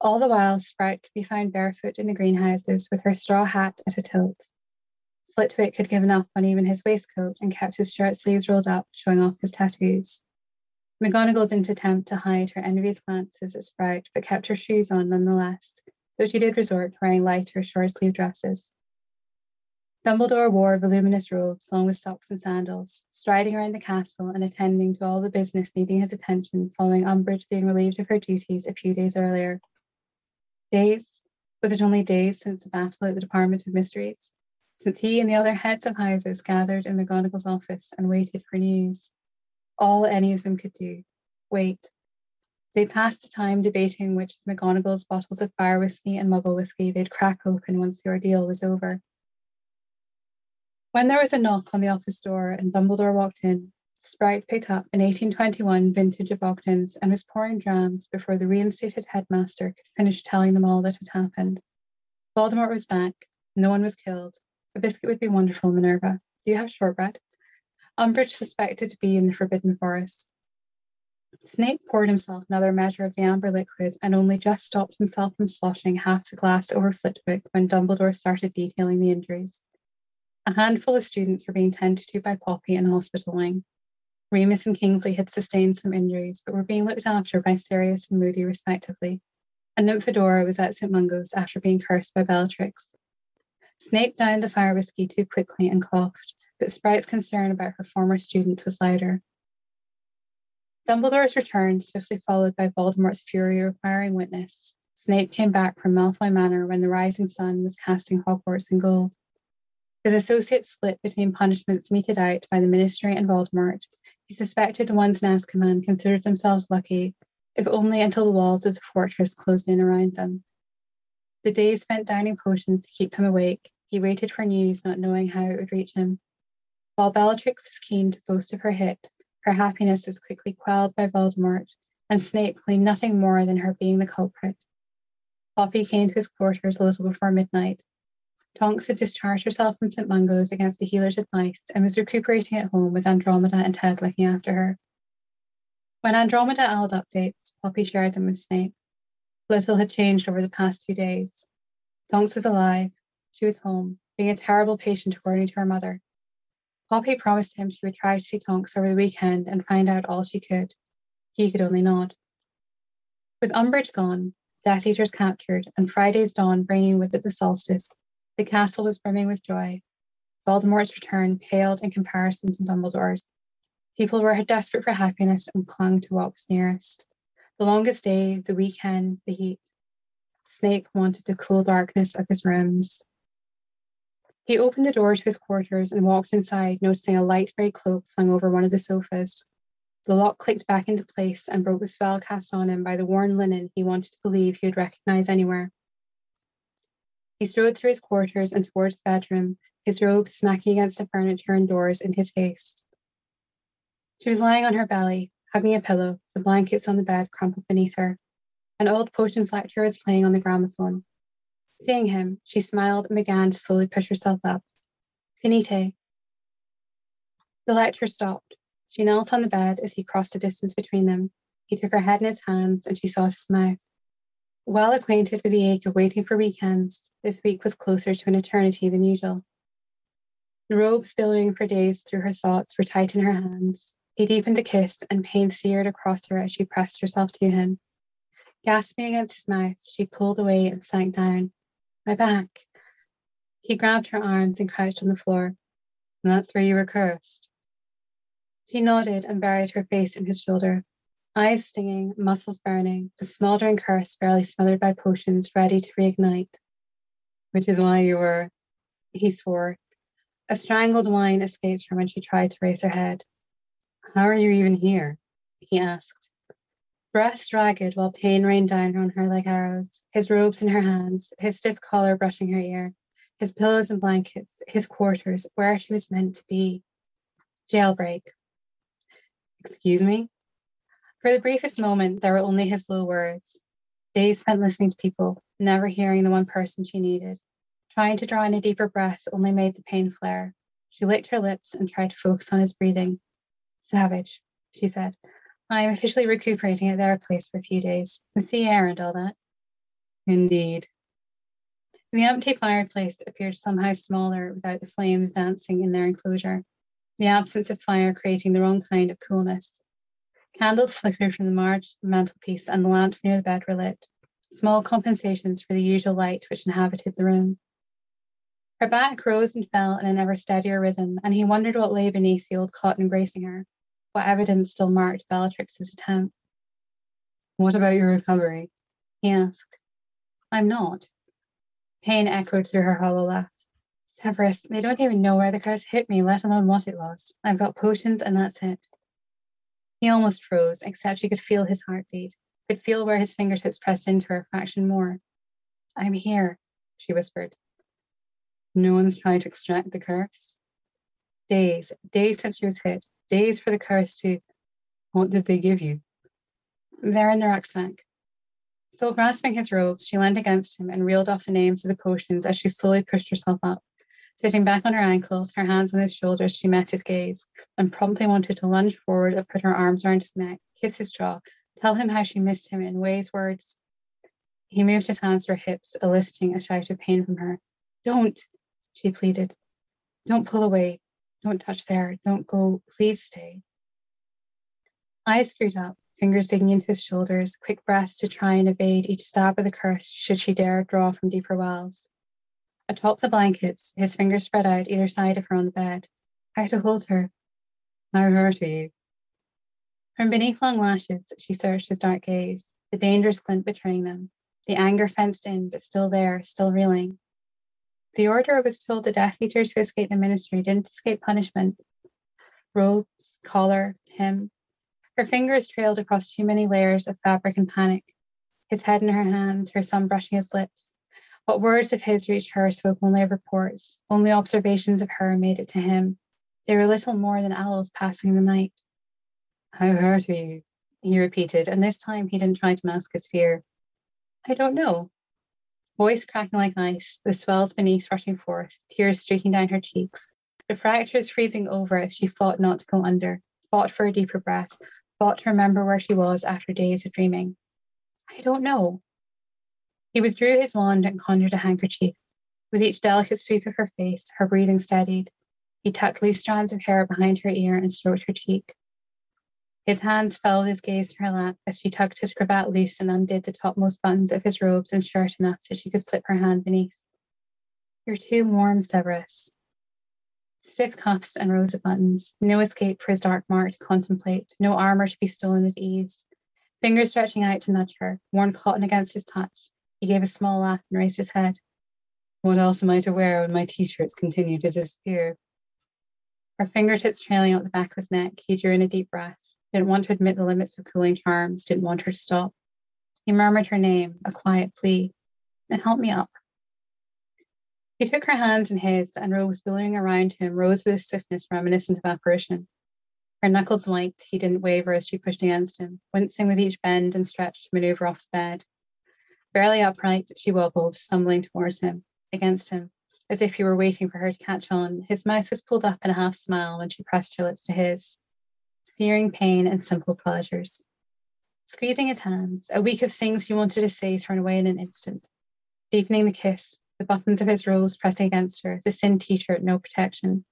All the while, Sprout could be found barefoot in the greenhouses with her straw hat at a tilt. Flitwick had given up on even his waistcoat and kept his shirt sleeves rolled up, showing off his tattoos. McGonagall didn't attempt to hide her envious glances at Sprout, but kept her shoes on nonetheless, though she did resort to wearing lighter, short sleeve dresses. Dumbledore wore voluminous robes along with socks and sandals, striding around the castle and attending to all the business needing his attention following Umbridge being relieved of her duties a few days earlier. Days? Was it only days since the battle at the Department of Mysteries? Since he and the other heads of houses gathered in McGonagall's office and waited for news? All any of them could do. Wait. They passed the time debating which McGonagall's bottles of fire whiskey and muggle whiskey they'd crack open once the ordeal was over. When there was a knock on the office door and Dumbledore walked in, Sprout picked up an 1821 vintage of Ogden's and was pouring drams before the reinstated headmaster could finish telling them all that had happened. Voldemort was back. No one was killed. A biscuit would be wonderful, Minerva. Do you have shortbread? Umbridge suspected to be in the Forbidden Forest. Snape poured himself another measure of the amber liquid and only just stopped himself from sloshing half the glass over Flitwick when Dumbledore started detailing the injuries. A handful of students were being tended to by Poppy in the hospital wing. Remus and Kingsley had sustained some injuries, but were being looked after by Sirius and Moody, respectively. And Nymphadora was at St. Mungo's after being cursed by Bellatrix. Snape downed the fire whiskey too quickly and coughed, but Sprout's concern about her former student was louder. Dumbledore's return, swiftly followed by Voldemort's fury requiring witness, Snape came back from Malfoy Manor when the rising sun was casting Hogwarts in gold. His associates split between punishments meted out by the Ministry and Voldemort. He suspected the ones in Azkaban considered themselves lucky, if only until the walls of the fortress closed in around them. The days spent downing potions to keep him awake, he waited for news, not knowing how it would reach him. While Bellatrix was keen to boast of her hit, her happiness was quickly quelled by Voldemort, and Snape claimed nothing more than her being the culprit. Poppy came to his quarters a little before midnight, Tonks had discharged herself from St. Mungo's against the healer's advice and was recuperating at home with Andromeda and Ted looking after her. When Andromeda held updates, Poppy shared them with Snape. Little had changed over the past few days. Tonks was alive. She was home, being a terrible patient according to her mother. Poppy promised him she would try to see Tonks over the weekend and find out all she could. He could only nod. With Umbridge gone, Death Eaters captured, and Friday's dawn bringing with it the solstice, the castle was brimming with joy. Voldemort's return paled in comparison to Dumbledore's. People were desperate for happiness and clung to what was nearest. The longest day, the weekend, the heat. Snape wanted the cool darkness of his rooms. He opened the door to his quarters and walked inside, noticing a light grey cloak slung over one of the sofas. The lock clicked back into place and broke the spell cast on him by the worn linen he wanted to believe he would recognize anywhere. He strode through his quarters and towards the bedroom, his robe smacking against the furniture and doors in his haste. She was lying on her belly, hugging a pillow, the blankets on the bed crumpled beneath her. An old potions lecture was playing on the gramophone. Seeing him, she smiled and began to slowly push herself up. Finite. The lecture stopped. She knelt on the bed as he crossed the distance between them. He took her head in his hands and she saw his mouth. Well acquainted with the ache of waiting for weekends, this week was closer to an eternity than usual. The robes billowing for days through her thoughts were tight in her hands. He deepened the kiss, and pain seared across her as she pressed herself to him. Gasping against his mouth, she pulled away and sank down. My back. He grabbed her arms and crouched on the floor. And that's where you were cursed. She nodded and buried her face in his shoulder. Eyes stinging, muscles burning, the smoldering curse barely smothered by potions ready to reignite. Which is why you were, he swore. A strangled whine escaped her when she tried to raise her head. How are you even here? he asked. Breath ragged while pain rained down on her like arrows, his robes in her hands, his stiff collar brushing her ear, his pillows and blankets, his quarters, where she was meant to be. Jailbreak. Excuse me? For the briefest moment, there were only his low words. Days spent listening to people, never hearing the one person she needed. Trying to draw in a deeper breath only made the pain flare. She licked her lips and tried to focus on his breathing. Savage, she said. I am officially recuperating at their place for a few days. The sea air and all that. Indeed. The empty fireplace appeared somehow smaller without the flames dancing in their enclosure, the absence of fire creating the wrong kind of coolness. Candles flickered from the large mantelpiece, and the lamps near the bed were lit, small compensations for the usual light which inhabited the room. Her back rose and fell in an ever steadier rhythm, and he wondered what lay beneath the old cotton bracing her, what evidence still marked Bellatrix's attempt. What about your recovery? he asked. I'm not. Pain echoed through her hollow laugh. Severus, they don't even know where the curse hit me, let alone what it was. I've got potions and that's it. He almost froze, except she could feel his heartbeat, could feel where his fingertips pressed into her a fraction more. I'm here, she whispered. No one's trying to extract the curse. Days, days since she was hit, days for the curse to. What did they give you? They're in the rucksack. Still grasping his robes, she leaned against him and reeled off the names of the potions as she slowly pushed herself up. Sitting back on her ankles, her hands on his shoulders, she met his gaze and promptly wanted to lunge forward and put her arms around his neck, kiss his jaw, tell him how she missed him in ways, words. He moved his hands to her hips, eliciting a shout of pain from her. Don't, she pleaded. Don't pull away. Don't touch there. Don't go. Please stay. Eyes screwed up, fingers digging into his shoulders, quick breaths to try and evade each stab of the curse should she dare draw from deeper wells. Atop the blankets, his fingers spread out either side of her on the bed. How to hold her. How hurt you? From beneath long lashes, she searched his dark gaze, the dangerous glint betraying them, the anger fenced in, but still there, still reeling. The order was told the Death Eaters who escaped the ministry didn't escape punishment. Robes, collar, him. Her fingers trailed across too many layers of fabric and panic. His head in her hands, her thumb brushing his lips, what words of his reached her spoke only of reports, only observations of her made it to him. They were little more than owls passing the night. How hurt are you? he repeated, and this time he didn't try to mask his fear. I don't know. Voice cracking like ice, the swells beneath rushing forth, tears streaking down her cheeks, the fractures freezing over as she fought not to go under, fought for a deeper breath, fought to remember where she was after days of dreaming. I don't know. He withdrew his wand and conjured a handkerchief. With each delicate sweep of her face, her breathing steadied. He tucked loose strands of hair behind her ear and stroked her cheek. His hands fell his gaze to her lap as she tucked his cravat loose and undid the topmost buttons of his robes and shirt enough that she could slip her hand beneath. You're too warm, Severus. Stiff cuffs and rows of buttons, no escape for his dark mark to contemplate, no armor to be stolen with ease. Fingers stretching out to nudge her, worn cotton against his touch, he gave a small laugh and raised his head. What else am I to wear when my t shirts continue to disappear? Her fingertips trailing up the back of his neck, he drew in a deep breath. Didn't want to admit the limits of cooling charms, didn't want her to stop. He murmured her name, a quiet plea. Help me up. He took her hands in his, and rose billowing around him, rose with a stiffness reminiscent of apparition. Her knuckles white, he didn't waver as she pushed against him, wincing with each bend and stretch to maneuver off the bed. Barely upright, she wobbled, stumbling towards him, against him, as if he were waiting for her to catch on. His mouth was pulled up in a half smile when she pressed her lips to his. Searing pain and simple pleasures. Squeezing his hands, a week of things he wanted to say thrown away in an instant. Deepening the kiss, the buttons of his rose pressing against her, the thin t shirt, no protection.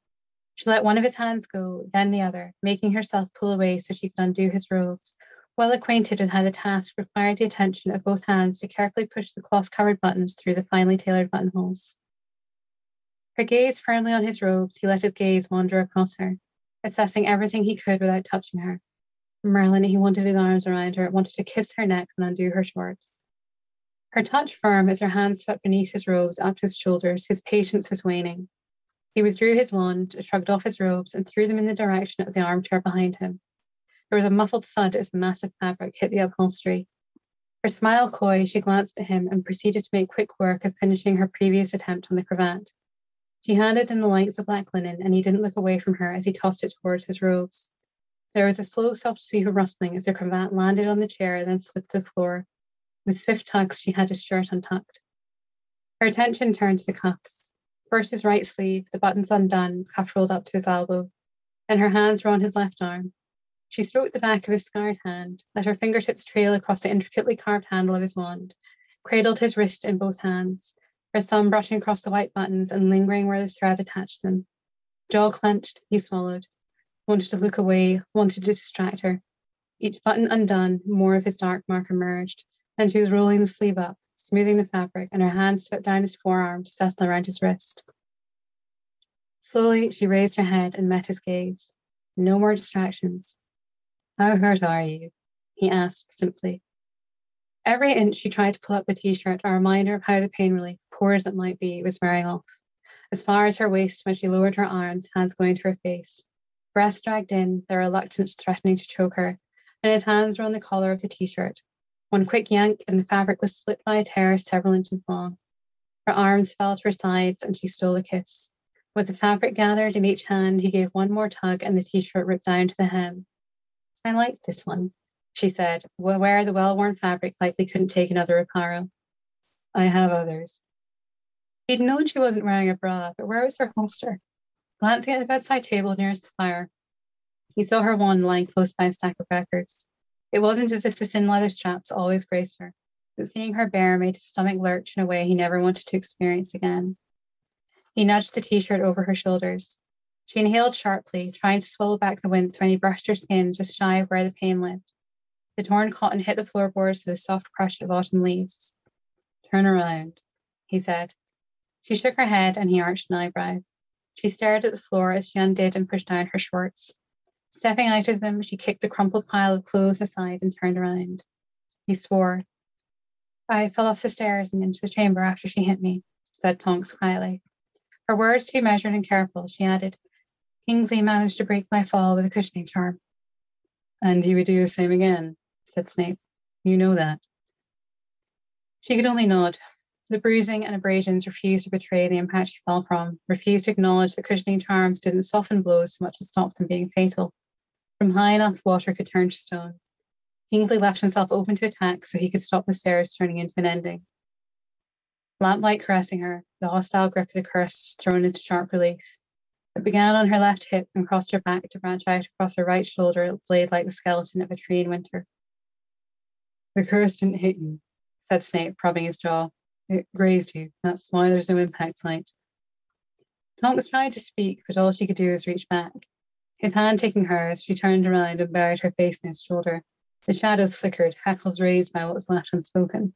She let one of his hands go, then the other, making herself pull away so she could undo his robes, well acquainted with how the task required the attention of both hands to carefully push the cloth covered buttons through the finely tailored buttonholes. Her gaze firmly on his robes, he let his gaze wander across her, assessing everything he could without touching her. Merlin, he wanted his arms around her, wanted to kiss her neck and undo her shorts. Her touch firm as her hands swept beneath his robes up to his shoulders, his patience was waning. He withdrew his wand, shrugged off his robes, and threw them in the direction of the armchair behind him. There was a muffled thud as the massive fabric hit the upholstery. Her smile coy, she glanced at him and proceeded to make quick work of finishing her previous attempt on the cravat. She handed him the lengths of black linen, and he didn't look away from her as he tossed it towards his robes. There was a slow, soft sweep of rustling as the cravat landed on the chair, then slid to the floor. With swift tugs, she had his shirt untucked. Her attention turned to the cuffs. First his right sleeve, the buttons undone, cuff rolled up to his elbow. Then her hands were on his left arm. She stroked the back of his scarred hand, let her fingertips trail across the intricately carved handle of his wand, cradled his wrist in both hands, her thumb brushing across the white buttons and lingering where the thread attached them. Jaw clenched, he swallowed, wanted to look away, wanted to distract her. Each button undone, more of his dark mark emerged, and she was rolling the sleeve up, smoothing the fabric, and her hand swept down his forearm to settle around his wrist. Slowly, she raised her head and met his gaze. No more distractions. How hurt are you? he asked simply. Every inch she tried to pull up the t shirt, a reminder of how the pain relief, poor as it might be, was wearing off. As far as her waist when she lowered her arms, hands going to her face. Breath dragged in, their reluctance threatening to choke her, and his hands were on the collar of the t shirt. One quick yank, and the fabric was split by a tear several inches long. Her arms fell to her sides, and she stole a kiss. With the fabric gathered in each hand, he gave one more tug, and the t shirt ripped down to the hem. I like this one, she said, where the well worn fabric likely couldn't take another reparo. I have others. He'd known she wasn't wearing a bra, but where was her holster? Glancing at the bedside table nearest the fire, he saw her wand lying close by a stack of records. It wasn't as if the thin leather straps always braced her, but seeing her bare made his stomach lurch in a way he never wanted to experience again. He nudged the t shirt over her shoulders, she inhaled sharply, trying to swallow back the wince when he brushed her skin just shy of where the pain lived. The torn cotton hit the floorboards with a soft crush of autumn leaves. Turn around, he said. She shook her head and he arched an eyebrow. She stared at the floor as she undid and pushed down her shorts. Stepping out of them, she kicked the crumpled pile of clothes aside and turned around. He swore. I fell off the stairs and into the chamber after she hit me, said Tonks quietly. Her words too measured and careful, she added, Kingsley managed to break my fall with a cushioning charm. And he would do the same again, said Snape. You know that. She could only nod. The bruising and abrasions refused to betray the impact she fell from, refused to acknowledge that cushioning charms didn't soften blows so much as stop them being fatal. From high enough, water could turn to stone. Kingsley left himself open to attack so he could stop the stairs turning into an ending. Lamplight caressing her, the hostile grip of the curse thrown into sharp relief. It began on her left hip and crossed her back to branch out across her right shoulder, blade like the skeleton of a tree in winter. The curse didn't hit you, said Snape, prodding his jaw. It grazed you. That's why there's no impact light. Tonks tried to speak, but all she could do was reach back. His hand taking hers, she turned around and buried her face in his shoulder. The shadows flickered, hackles raised by what was left unspoken.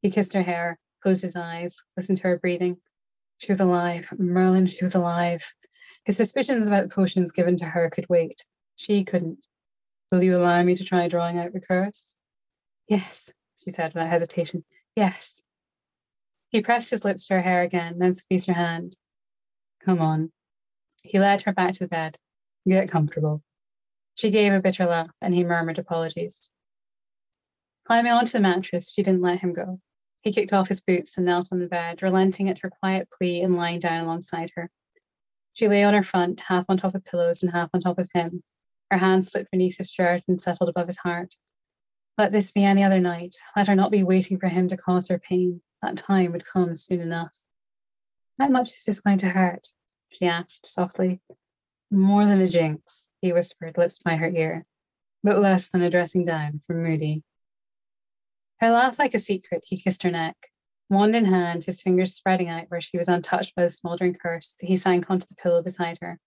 He kissed her hair, closed his eyes, listened to her breathing. She was alive. Merlin, she was alive. His suspicions about the potions given to her could wait. She couldn't. Will you allow me to try drawing out the curse? Yes, she said without hesitation. Yes. He pressed his lips to her hair again, then squeezed her hand. Come on. He led her back to the bed. Get comfortable. She gave a bitter laugh, and he murmured apologies. Climbing onto the mattress, she didn't let him go. He kicked off his boots and knelt on the bed, relenting at her quiet plea and lying down alongside her. She lay on her front, half on top of pillows and half on top of him. Her hands slipped beneath his shirt and settled above his heart. Let this be any other night. Let her not be waiting for him to cause her pain. That time would come soon enough. How much is this going to hurt? she asked softly. More than a jinx, he whispered, lips by her ear. but less than a dressing down from Moody. Her laugh like a secret, he kissed her neck. Wand in hand, his fingers spreading out where she was untouched by the smouldering curse, he sank onto the pillow beside her.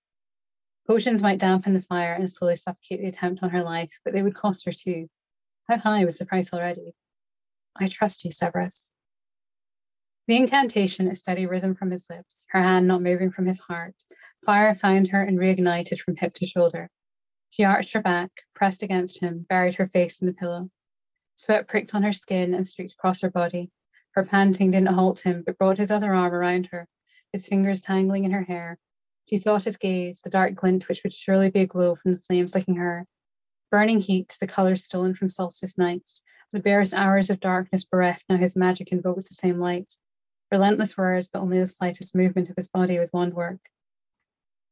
Potions might dampen the fire and slowly suffocate the attempt on her life, but they would cost her too. How high was the price already? I trust you, Severus. The incantation, a steady rhythm from his lips, her hand not moving from his heart, fire found her and reignited from hip to shoulder. She arched her back, pressed against him, buried her face in the pillow. Sweat pricked on her skin and streaked across her body. Her panting didn't halt him, but brought his other arm around her, his fingers tangling in her hair, she sought his gaze, the dark glint which would surely be a glow from the flames licking her. Burning heat, the colours stolen from solstice nights, the barest hours of darkness bereft, now his magic invoked the same light. Relentless words, but only the slightest movement of his body with wand work.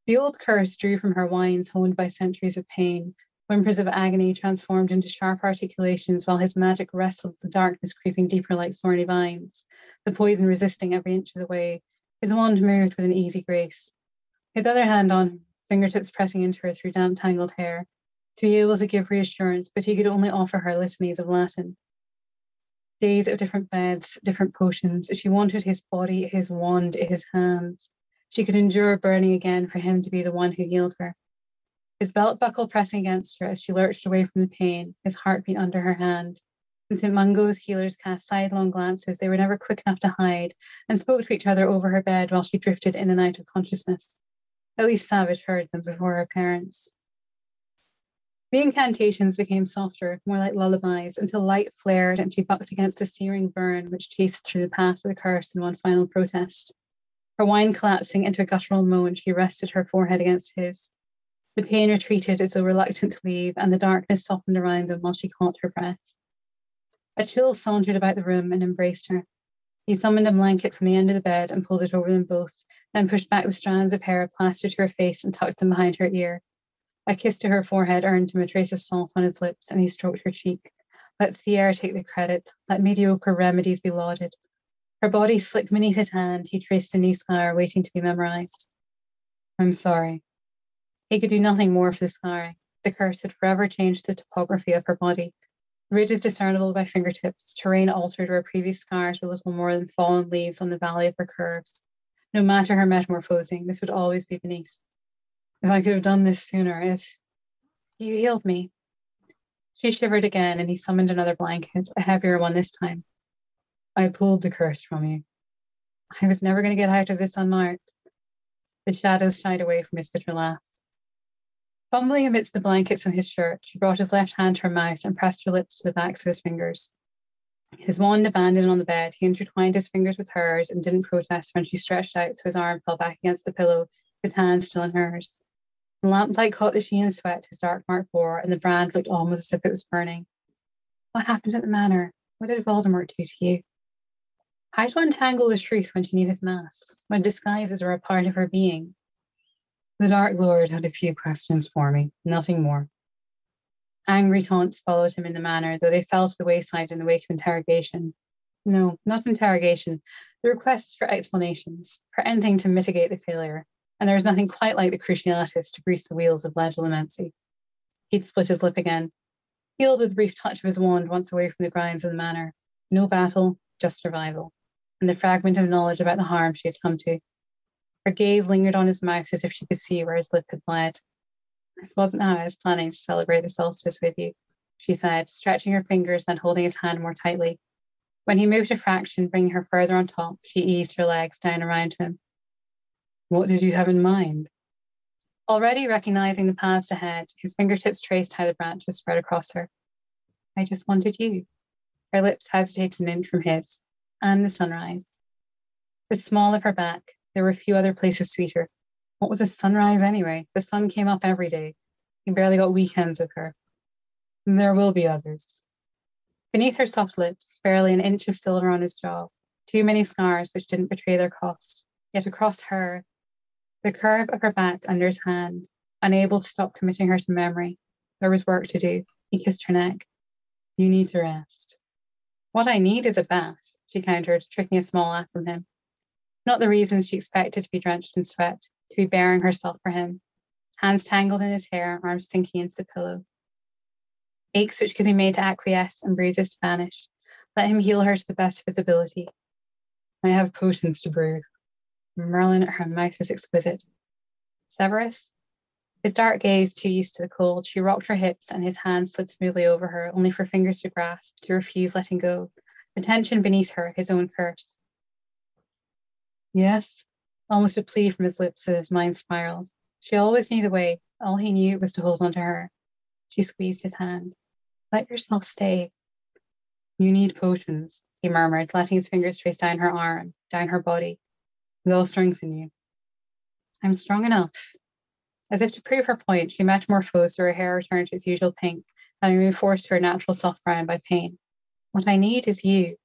The old curse drew from her whines honed by centuries of pain, whimpers of agony transformed into sharp articulations while his magic wrestled the darkness creeping deeper like thorny vines, the poison resisting every inch of the way. His wand moved with an easy grace his other hand on fingertips pressing into her through damp, tangled hair, to be able to give reassurance, but he could only offer her litanies of Latin. Days of different beds, different potions. She wanted his body, his wand, his hands. She could endure burning again for him to be the one who healed her. His belt buckle pressing against her as she lurched away from the pain, his heartbeat under her hand. And St. Mungo's healers cast sidelong glances they were never quick enough to hide and spoke to each other over her bed while she drifted in and out of consciousness. At least Savage heard them before her parents. The incantations became softer, more like lullabies, until light flared and she bucked against the searing burn which chased through the path of the curse in one final protest. Her whine collapsing into a guttural moan, she rested her forehead against his. The pain retreated as though reluctant to leave, and the darkness softened around them while she caught her breath. A chill sauntered about the room and embraced her. He summoned a blanket from the end of the bed and pulled it over them both, then pushed back the strands of hair plastered to her face and tucked them behind her ear. A kiss to her forehead earned him a trace of salt on his lips, and he stroked her cheek. Let Sierra take the credit, let mediocre remedies be lauded. Her body slick beneath his hand, he traced a new scar waiting to be memorized. I'm sorry. He could do nothing more for the scar. The curse had forever changed the topography of her body, Ridges discernible by fingertips, terrain altered where previous scars were little more than fallen leaves on the valley of her curves. No matter her metamorphosing, this would always be beneath. If I could have done this sooner, if you healed me. She shivered again, and he summoned another blanket, a heavier one this time. I pulled the curse from you. I was never going to get out of this unmarked. The shadows shied away from his bitter laugh. Fumbling amidst the blankets on his shirt, she brought his left hand to her mouth and pressed her lips to the backs of his fingers. His wand abandoned on the bed, he intertwined his fingers with hers and didn't protest when she stretched out so his arm fell back against the pillow, his hand still in hers. The lamplight caught the sheen of sweat his dark mark bore, and the brand looked almost as if it was burning. What happened at the manor? What did Voldemort do to you? How to untangle the truth when she knew his masks, when disguises were a part of her being, the Dark Lord had a few questions for me, nothing more. Angry taunts followed him in the manor, though they fell to the wayside in the wake of interrogation. No, not interrogation, the requests for explanations, for anything to mitigate the failure, and there was nothing quite like the Cruciatus to grease the wheels of legilimency. He'd split his lip again, healed with a brief touch of his wand once away from the grinds of the manor. No battle, just survival, and the fragment of knowledge about the harm she had come to. Her gaze lingered on his mouth as if she could see where his lip had bled. This wasn't how I was planning to celebrate the solstice with you, she said, stretching her fingers and holding his hand more tightly. When he moved a fraction, bringing her further on top, she eased her legs down around him. What did you have in mind? Already recognizing the paths ahead, his fingertips traced how the branches spread across her. I just wanted you. Her lips hesitated an inch from his, and the sunrise. The small of her back, there were a few other places sweeter. What was a sunrise anyway? The sun came up every day. He barely got weekends with her. And there will be others. Beneath her soft lips, barely an inch of silver on his jaw, too many scars which didn't betray their cost. Yet across her, the curve of her back under his hand, unable to stop committing her to memory, there was work to do. He kissed her neck. You need to rest. What I need is a bath, she countered, tricking a small laugh from him not the reasons she expected to be drenched in sweat, to be bearing herself for him. Hands tangled in his hair, arms sinking into the pillow. aches which could be made to acquiesce and bruises to vanish. Let him heal her to the best of his ability. I have potions to brew. Merlin, her mouth was exquisite. Severus? His dark gaze too used to the cold, she rocked her hips and his hand slid smoothly over her, only for fingers to grasp, to refuse letting go. The tension beneath her, his own curse. Yes, almost a plea from his lips as his mind spiraled. She always knew the way. All he knew was to hold on to her. She squeezed his hand. Let yourself stay. You need potions, he murmured, letting his fingers trace down her arm, down her body. They'll strengthen you. I'm strong enough. As if to prove her point, she metamorphosed her hair returned to its usual pink, having been forced to her natural soft brown by pain. What I need is you.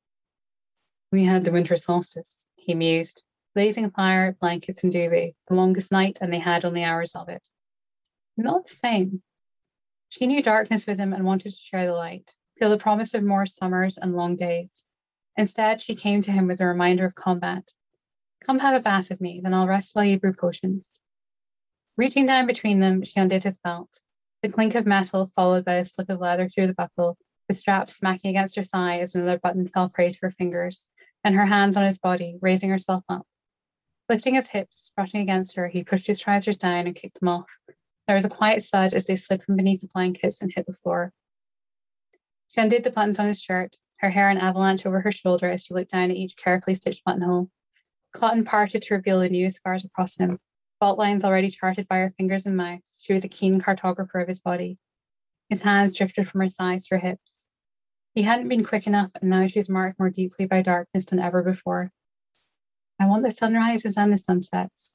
We had the winter solstice, he mused, blazing fire, blankets, and duvet, the longest night, and they had only hours of it. Not the same. She knew darkness with him and wanted to share the light, feel the promise of more summers and long days. Instead, she came to him with a reminder of combat. Come have a bath with me, then I'll rest while you brew potions. Reaching down between them, she undid his belt. The clink of metal, followed by a slip of leather through the buckle, the strap smacking against her thigh as another button fell prey to her fingers, and her hands on his body, raising herself up. Lifting his hips, brushing against her, he pushed his trousers down and kicked them off. There was a quiet thud as they slid from beneath the blankets and hit the floor. She undid the buttons on his shirt, her hair an avalanche over her shoulder as she looked down at each carefully stitched buttonhole. Cotton parted to reveal the new scars across him, fault lines already charted by her fingers and mouth. She was a keen cartographer of his body. His hands drifted from her thighs to her hips. He hadn't been quick enough, and now she was marked more deeply by darkness than ever before. I want the sunrises and the sunsets,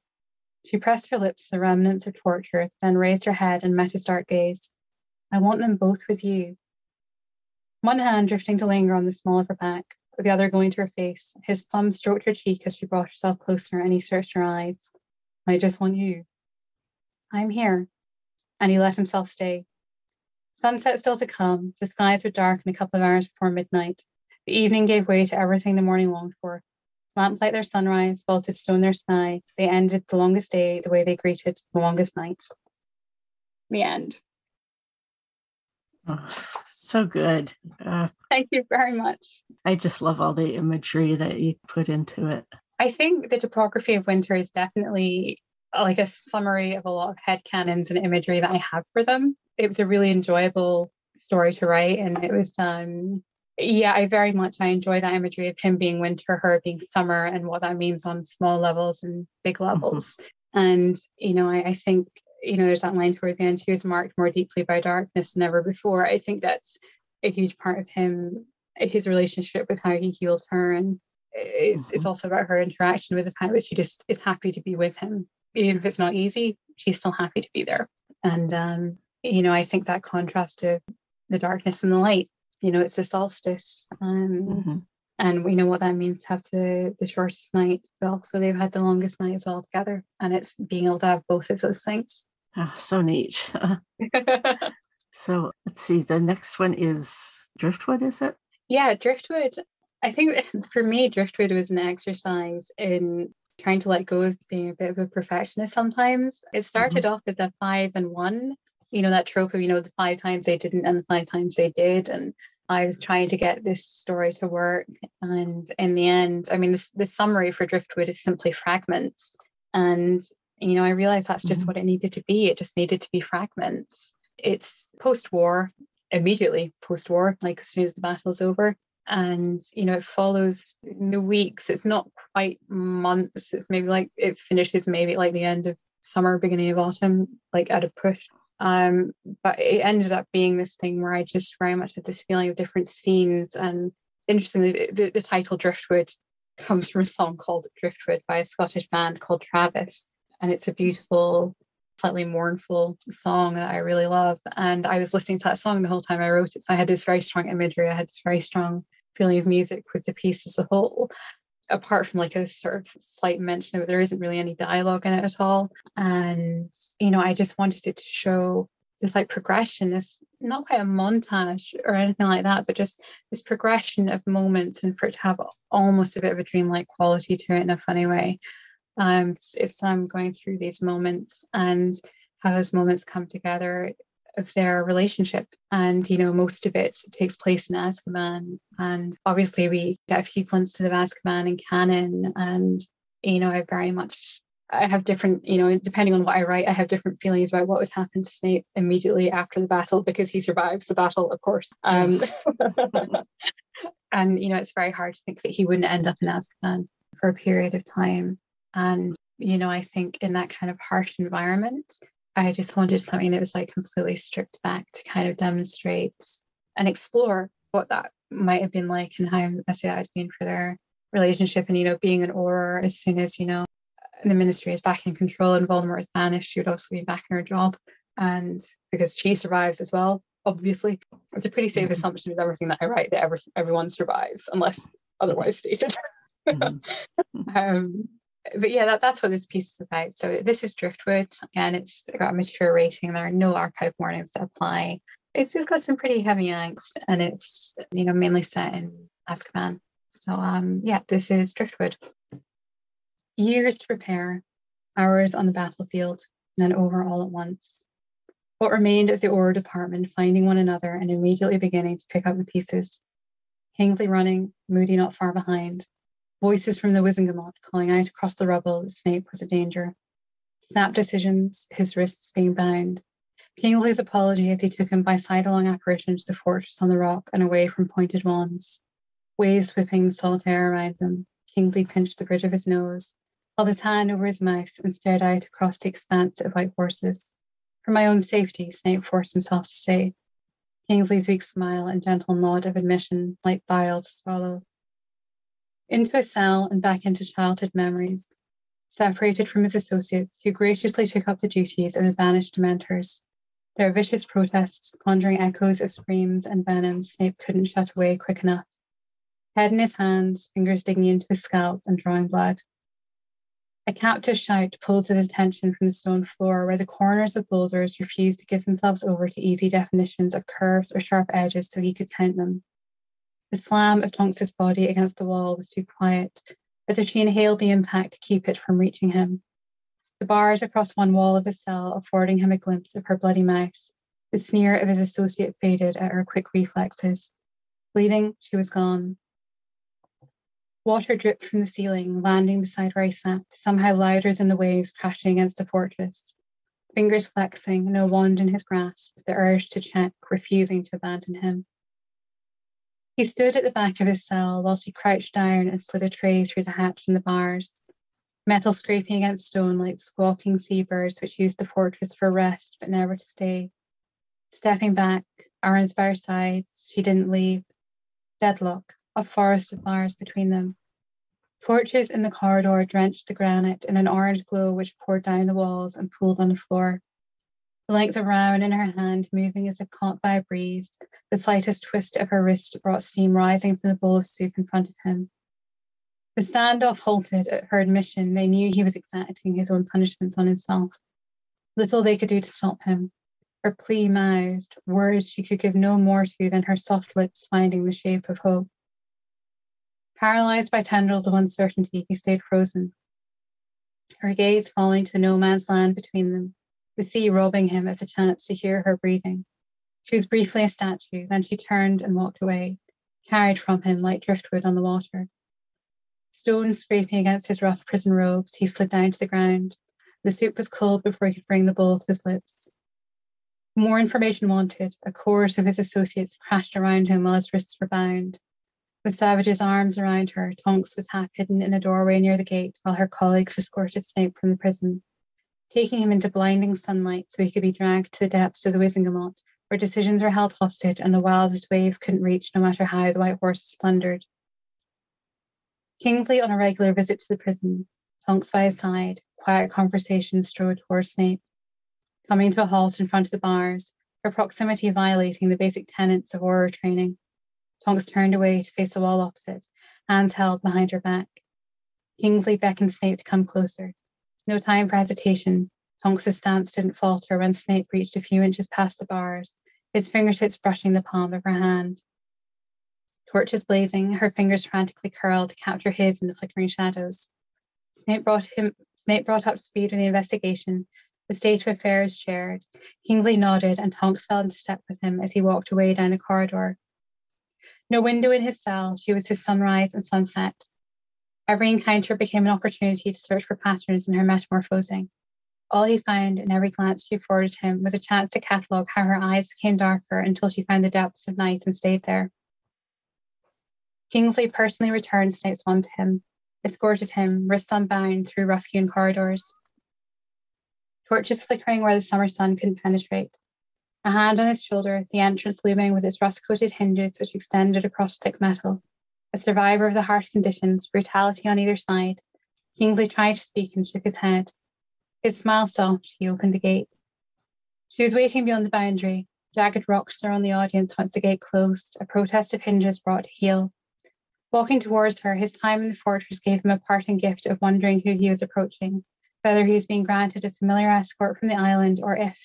she pressed her lips to the remnants of torture, then raised her head and met his dark gaze. I want them both with you. One hand drifting to linger on the small of her back, the other going to her face. His thumb stroked her cheek as she brought herself closer and he searched her eyes. I just want you. I'm here. And he let himself stay. Sunset still to come. The skies would darken a couple of hours before midnight. The evening gave way to everything the morning longed for Lamplight their sunrise, vaulted stone their sky. They ended the longest day the way they greeted the longest night. The end. Oh, so good. Uh, Thank you very much. I just love all the imagery that you put into it. I think the topography of winter is definitely like a summary of a lot of head canons and imagery that I have for them. It was a really enjoyable story to write and it was um yeah, I very much I enjoy that imagery of him being winter, her being summer, and what that means on small levels and big mm-hmm. levels. Mm-hmm. And you know, I, I, think you know, there's that line towards the end. She was marked more deeply by darkness than ever before. I think that's a huge part of him, his relationship with how he heals her, and it's mm-hmm. it's also about her interaction with the fact that she just is happy to be with him, even if it's not easy. She's still happy to be there. And um, you know, I think that contrast to the darkness and the light you know it's a solstice um, mm-hmm. and we know what that means to have the the shortest night but also they've had the longest night as well together and it's being able to have both of those things oh, so neat. So let's see the next one is driftwood is it? Yeah driftwood. I think for me driftwood was an exercise in trying to let go of being a bit of a perfectionist sometimes. It started mm-hmm. off as a five and one you know that trope of you know the five times they didn't and the five times they did and I was trying to get this story to work. And in the end, I mean, this, the summary for Driftwood is simply fragments. And, you know, I realized that's just mm-hmm. what it needed to be. It just needed to be fragments. It's post war, immediately post war, like as soon as the battle's over. And, you know, it follows the weeks. It's not quite months. It's maybe like it finishes maybe like the end of summer, beginning of autumn, like at a push. Um, but it ended up being this thing where I just very much had this feeling of different scenes. And interestingly, the, the title Driftwood comes from a song called Driftwood by a Scottish band called Travis. And it's a beautiful, slightly mournful song that I really love. And I was listening to that song the whole time I wrote it. So I had this very strong imagery, I had this very strong feeling of music with the piece as a whole apart from like a sort of slight mention of it, there isn't really any dialogue in it at all. And, you know, I just wanted it to show this like progression, this not quite a montage or anything like that, but just this progression of moments and for it to have almost a bit of a dreamlike quality to it in a funny way. Um, it's, it's um, going through these moments and how those moments come together of their relationship. And, you know, most of it takes place in Azkaban. And obviously, we get a few glimpses of Azkaban in canon. And, you know, I very much. I have different, you know, depending on what I write, I have different feelings about what would happen to Snape immediately after the battle because he survives the battle, of course. Um, and, you know, it's very hard to think that he wouldn't end up in Azkaban for a period of time. And, you know, I think in that kind of harsh environment, I just wanted something that was like completely stripped back to kind of demonstrate and explore what that might have been like and how I say that had been for their relationship. And, you know, being an Auror as soon as, you know, the ministry is back in control and Voldemort is banished, she would also be back in her job. And because she survives as well, obviously, it's a pretty safe mm-hmm. assumption with everything that I write that every, everyone survives unless otherwise stated. Mm-hmm. um, but yeah, that, that's what this piece is about. So this is Driftwood. Again, it's got a mature rating. There are no archive warnings that apply. It's, it's got some pretty heavy angst, and it's you know mainly set in Azkaban. So um, yeah, this is Driftwood. Years to prepare, hours on the battlefield, and then over all at once. What remained of the Auror department finding one another and immediately beginning to pick up the pieces. Kingsley running, Moody not far behind, Voices from the Wizengamot calling out across the rubble that Snape was a danger. Snap decisions, his wrists being bound. Kingsley's apology as he took him by sidelong apparition to the fortress on the rock and away from pointed wands. Waves whipping air around them. Kingsley pinched the bridge of his nose, held his hand over his mouth, and stared out across the expanse of white horses. For my own safety, Snape forced himself to say. Kingsley's weak smile and gentle nod of admission, like bile to swallow, into a cell and back into childhood memories, separated from his associates who graciously took up the duties of the banished Dementors. Their vicious protests conjuring echoes of screams and venoms Snape couldn't shut away quick enough. Head in his hands, fingers digging into his scalp and drawing blood. A captive shout pulled his attention from the stone floor where the corners of boulders refused to give themselves over to easy definitions of curves or sharp edges so he could count them. The slam of Tonks's body against the wall was too quiet, as if she inhaled the impact to keep it from reaching him. The bars across one wall of his cell affording him a glimpse of her bloody mouth. The sneer of his associate faded at her quick reflexes. Bleeding, she was gone. Water dripped from the ceiling, landing beside where he sat, somehow louder than the waves crashing against the fortress. Fingers flexing, no wand in his grasp, the urge to check, refusing to abandon him. He stood at the back of his cell while she crouched down and slid a tray through the hatch in the bars, metal scraping against stone like squawking seabirds which used the fortress for rest but never to stay. Stepping back, arms by her sides, she didn't leave. Deadlock, a forest of bars between them. Torches in the corridor drenched the granite in an orange glow which poured down the walls and pooled on the floor the length of rowan in her hand moving as if caught by a breeze. The slightest twist of her wrist brought steam rising from the bowl of soup in front of him. The standoff halted at her admission they knew he was exacting his own punishments on himself. Little they could do to stop him. Her plea mouthed, words she could give no more to than her soft lips finding the shape of hope. Paralyzed by tendrils of uncertainty, he stayed frozen, her gaze falling to the no man's land between them, the sea robbing him of the chance to hear her breathing. She was briefly a statue, then she turned and walked away, carried from him like driftwood on the water. Stones scraping against his rough prison robes, he slid down to the ground. The soup was cold before he could bring the bowl to his lips. More information wanted. A chorus of his associates crashed around him while his wrists were bound. With Savage's arms around her, Tonks was half hidden in a doorway near the gate while her colleagues escorted Snape from the prison taking him into blinding sunlight so he could be dragged to the depths of the Wizengamot, where decisions were held hostage and the wildest waves couldn't reach no matter how the white horses thundered. Kingsley on a regular visit to the prison, Tonks by his side, quiet conversation strode towards Snape. Coming to a halt in front of the bars, her proximity violating the basic tenets of Auror training. Tonks turned away to face the wall opposite, hands held behind her back. Kingsley beckoned Snape to come closer. No time for hesitation. Tonks' stance didn't falter when Snape reached a few inches past the bars, his fingertips brushing the palm of her hand. Torches blazing, her fingers frantically curled to capture his in the flickering shadows. Snape brought him Snape brought up speed in the investigation, the state of affairs shared. Kingsley nodded and Tonks fell into step with him as he walked away down the corridor. No window in his cell, she was his sunrise and sunset. Every encounter became an opportunity to search for patterns in her metamorphosing. All he found in every glance she afforded him was a chance to catalogue how her eyes became darker until she found the depths of night and stayed there. Kingsley personally returned Snape's wand to him, escorted him, wrists unbound, through rough hewn corridors. Torches flickering where the summer sun couldn't penetrate. A hand on his shoulder, the entrance looming with its rust coated hinges which extended across thick metal. A survivor of the harsh conditions, brutality on either side, Kingsley tried to speak and shook his head. His smile soft, he opened the gate. She was waiting beyond the boundary. Jagged rocks surround the audience once the gate closed, a protest of hinges brought to heel. Walking towards her, his time in the fortress gave him a parting gift of wondering who he was approaching, whether he was being granted a familiar escort from the island or if.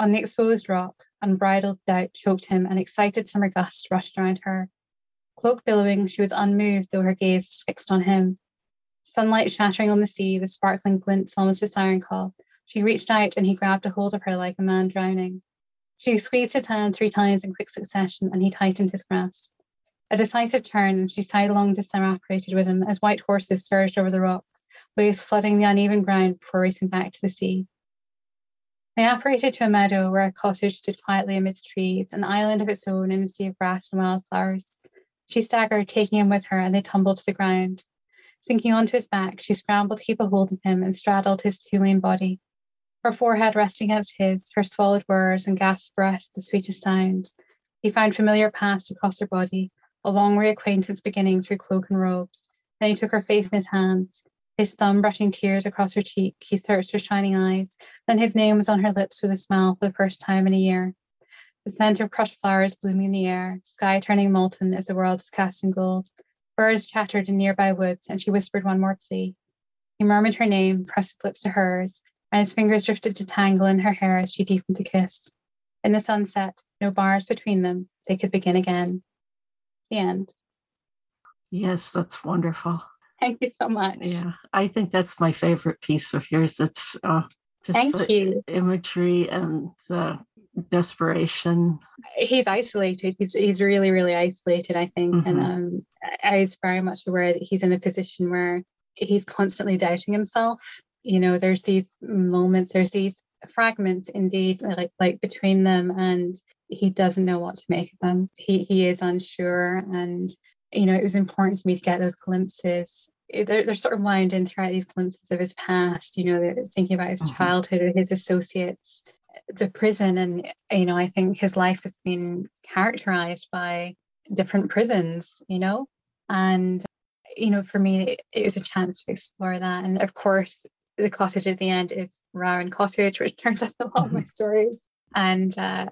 On the exposed rock, unbridled doubt choked him, and excited summer gusts rushed around her. Cloak billowing, she was unmoved, though her gaze was fixed on him. Sunlight shattering on the sea, the sparkling glints almost a siren call. She reached out and he grabbed a hold of her like a man drowning. She squeezed his hand three times in quick succession and he tightened his grasp. A decisive turn, and she sidelong disapparated with him as white horses surged over the rocks, waves flooding the uneven ground before racing back to the sea. They apparated to a meadow where a cottage stood quietly amidst trees, an island of its own in a sea of grass and wildflowers. She staggered, taking him with her, and they tumbled to the ground. Sinking onto his back, she scrambled to keep a hold of him and straddled his too body. Her forehead resting against his, her swallowed words and gasped breath the sweetest sounds. He found familiar paths across her body, a long reacquaintance beginning through cloak and robes. Then he took her face in his hands, his thumb brushing tears across her cheek. He searched her shining eyes. Then his name was on her lips with a smile for the first time in a year. The scent of crushed flowers blooming in the air, sky turning molten as the world was cast in gold. Birds chattered in nearby woods, and she whispered one more plea. He murmured her name, pressed his lips to hers, and his fingers drifted to tangle in her hair as she deepened the kiss. In the sunset, no bars between them, they could begin again. The end. Yes, that's wonderful. Thank you so much. Yeah, I think that's my favorite piece of yours. It's uh, just Thank the you. imagery and the desperation. He's isolated. He's he's really really isolated. I think, and Mhm. um, I was very much aware that he's in a position where he's constantly doubting himself. You know, there's these moments, there's these fragments, indeed, like like between them, and he doesn't know what to make of them. He he is unsure, and you know, it was important to me to get those glimpses. They're, they're sort of wound in throughout these glimpses of his past, you know, thinking about his Mhm. childhood or his associates, the prison. And, you know, I think his life has been characterized by different prisons, you know, and, you know, for me, it, it was a chance to explore that. And of course, the cottage at the end is Rowan Cottage, which turns up in a lot of my stories. And uh,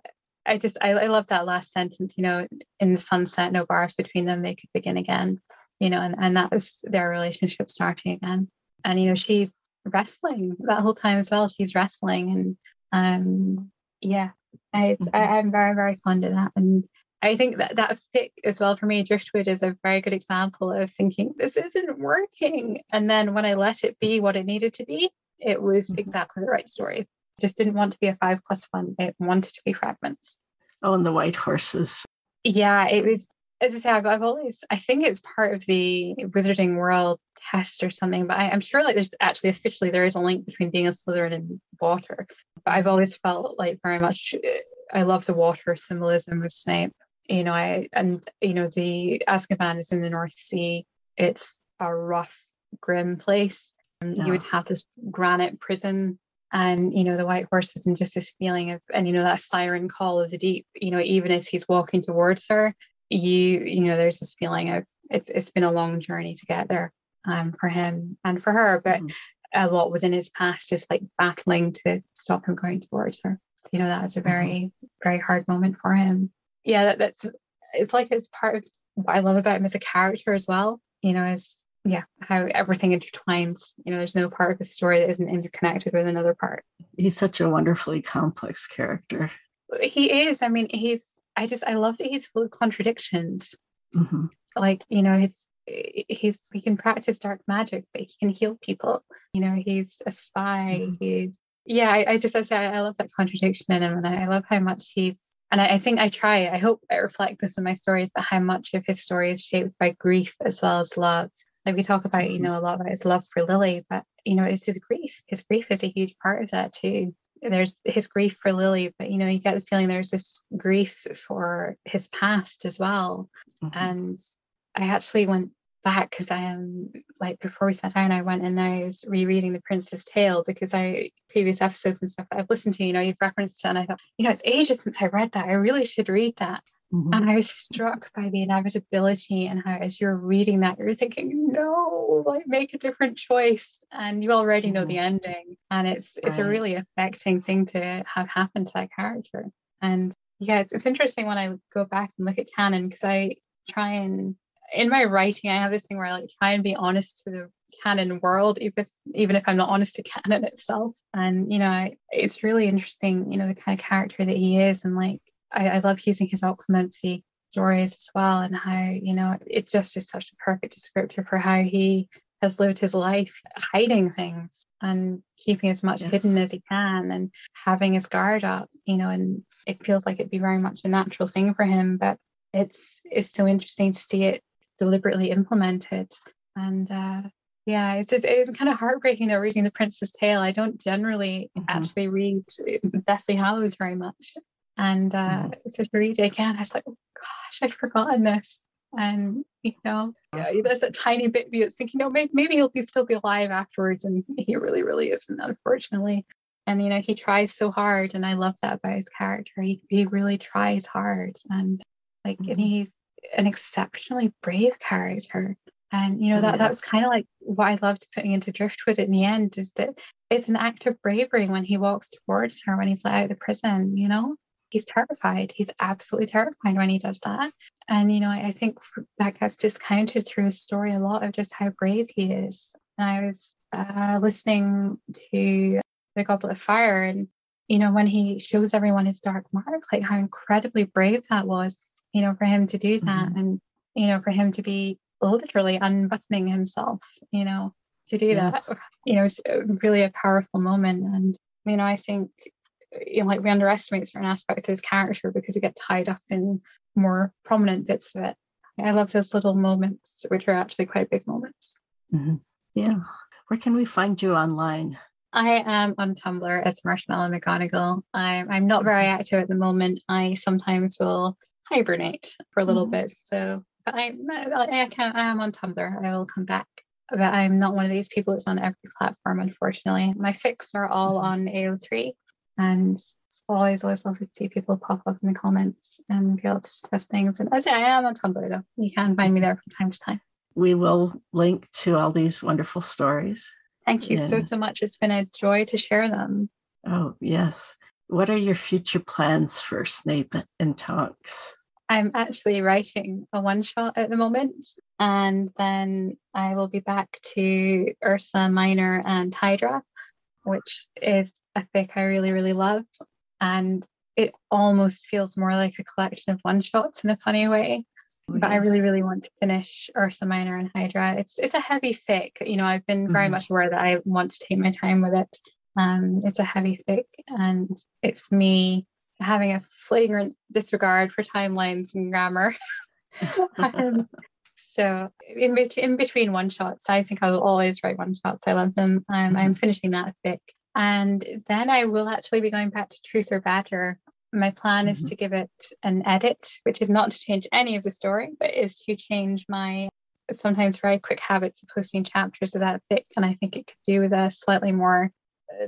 I just I, I love that last sentence, you know, in the sunset, no bars between them, they could begin again, you know, and, and that was their relationship starting again. And you know, she's wrestling that whole time as well. She's wrestling and um yeah, I, it's, I I'm very, very fond of that. And I think that that fic as well for me, Driftwood is a very good example of thinking this isn't working. And then when I let it be what it needed to be, it was Mhm. exactly the right story. Just didn't want to be a five plus one. It wanted to be fragments. Oh, and the white horses. Yeah, it was. As I say, I've, I've always. I think it's part of the Wizarding World test or something. But I, I'm sure like there's actually officially there is a link between being a Slytherin and water. But I've always felt like very much. I love the water symbolism with Snape. You know, I and you know the Azkaban is in the North Sea. It's a rough, grim place. And Yeah. You would have this granite prison and you know the white horses and just this feeling of and you know that siren call of the deep you know even as he's walking towards her you you know there's this feeling of it's it's been a long journey to get there um for him and for her but Mhm. a lot within his past is like battling to stop him going towards her. So, you know that is a very very hard moment for him. Yeah that, that's it's like it's part of what i love about him as a character as well you know is yeah how everything intertwines. You know there's no part of the story that isn't interconnected with another part. He's such a wonderfully complex character. he is. I mean he's i just i love that he's full of contradictions Mhm. like you know he's he's he can practice dark magic but he can heal people you know he's a spy Mhm. he's yeah, I, I just I say I love that contradiction in him, and I, I love how much he's. And I, I think I try. I hope I reflect this in my stories, but how much of his story is shaped by grief as well as love. Like we talk about, you mm-hmm. know, a lot about his love for Lily, but you know, it's his grief. His grief is a huge part of that too. There's his grief for Lily, but you know, you get the feeling there's this grief for his past as well. Mm-hmm. And I actually went back because I am like before we sat down, I went and I was rereading The Prince's Tale because I previous episodes and stuff that I've listened to, you know, you've referenced it, and I thought, you know, it's ages since I read that. I really should read that. Mm-hmm. And I was struck by the inevitability and how, as you're reading that, you're thinking, no, like make a different choice, and you already know mm-hmm. the ending, and it's it's a really affecting thing to have happen to that character. And yeah, it's, it's interesting when I go back and look at canon because I try and in my writing, I have this thing where I like try and be honest to the canon world, even if, even if I'm not honest to canon itself. And you know, I, it's really interesting, you know, the kind of character that he is, and like I, I love using his occlumency stories as well, and how you know it just is such a perfect descriptor for how he has lived his life hiding things and keeping as much yes. hidden as he can and having his guard up, you know, and it feels like it'd be very much a natural thing for him, but it's it's so interesting to see it deliberately implemented. And uh, yeah, it's just it's kind of heartbreaking though reading The Prince's Tale. I don't generally mm-hmm. actually read Deathly Hallows very much. And uh, mm-hmm. to read it again, I was like, oh, gosh, I'd forgotten this. And you know, yeah, there's that tiny bit of me that's thinking, no, maybe, maybe he'll be still be alive afterwards, and he really, really isn't, unfortunately. And you know, he tries so hard, and I love that about his character. He he really tries hard, and like, mm-hmm. and he's an exceptionally brave character. And you know that yes. that's kind of like what I loved putting into Driftwood in the end is that it's an act of bravery when he walks towards her when he's let out of the prison. You know, he's terrified. He's absolutely terrified when he does that. And you know, I, I think that gets discounted through his story a lot of just how brave he is. And I was uh, listening to the Goblet of Fire, and you know, when he shows everyone his dark mark, like how incredibly brave that was you know, for him to do that mm-hmm. and, you know, for him to be literally unbuttoning himself, you know, to do yes. that, you know, it's really a powerful moment. And, you know, I think, you know, like we underestimate certain aspects of his character because we get tied up in more prominent bits of it. I love those little moments, which are actually quite big moments. Mm-hmm. Yeah. Where can we find you online? I am on Tumblr as Marshmallow McGonagall. I'm, I'm not very mm-hmm. active at the moment. I sometimes will hibernate for a little mm. bit. So but I, I, can, I am on Tumblr. I will come back. But I'm not one of these people that's on every platform, unfortunately. My fics are all mm. on AO3. And it's always, always love to see people pop up in the comments and be able to discuss things. And as I am on Tumblr, though. You can find me there from time to time. We will link to all these wonderful stories. Thank you so, so much. It's been a joy to share them. Oh, yes. What are your future plans for Snape and Tonks? I'm actually writing a one shot at the moment, and then I will be back to Ursa Minor and Hydra, which is a fic I really, really love. And it almost feels more like a collection of one shots in a funny way. Oh, but yes. I really, really want to finish Ursa Minor and Hydra. It's it's a heavy fic. You know, I've been very mm-hmm. much aware that I want to take my time with it. Um, it's a heavy fic, and it's me having a flagrant disregard for timelines and grammar. um, so in, in between one shots, I think I will always write one shots. I love them. Um, I'm finishing that fic, and then I will actually be going back to Truth or Badger. My plan mm-hmm. is to give it an edit, which is not to change any of the story, but is to change my sometimes very quick habits of posting chapters of that fic. And I think it could do with a slightly more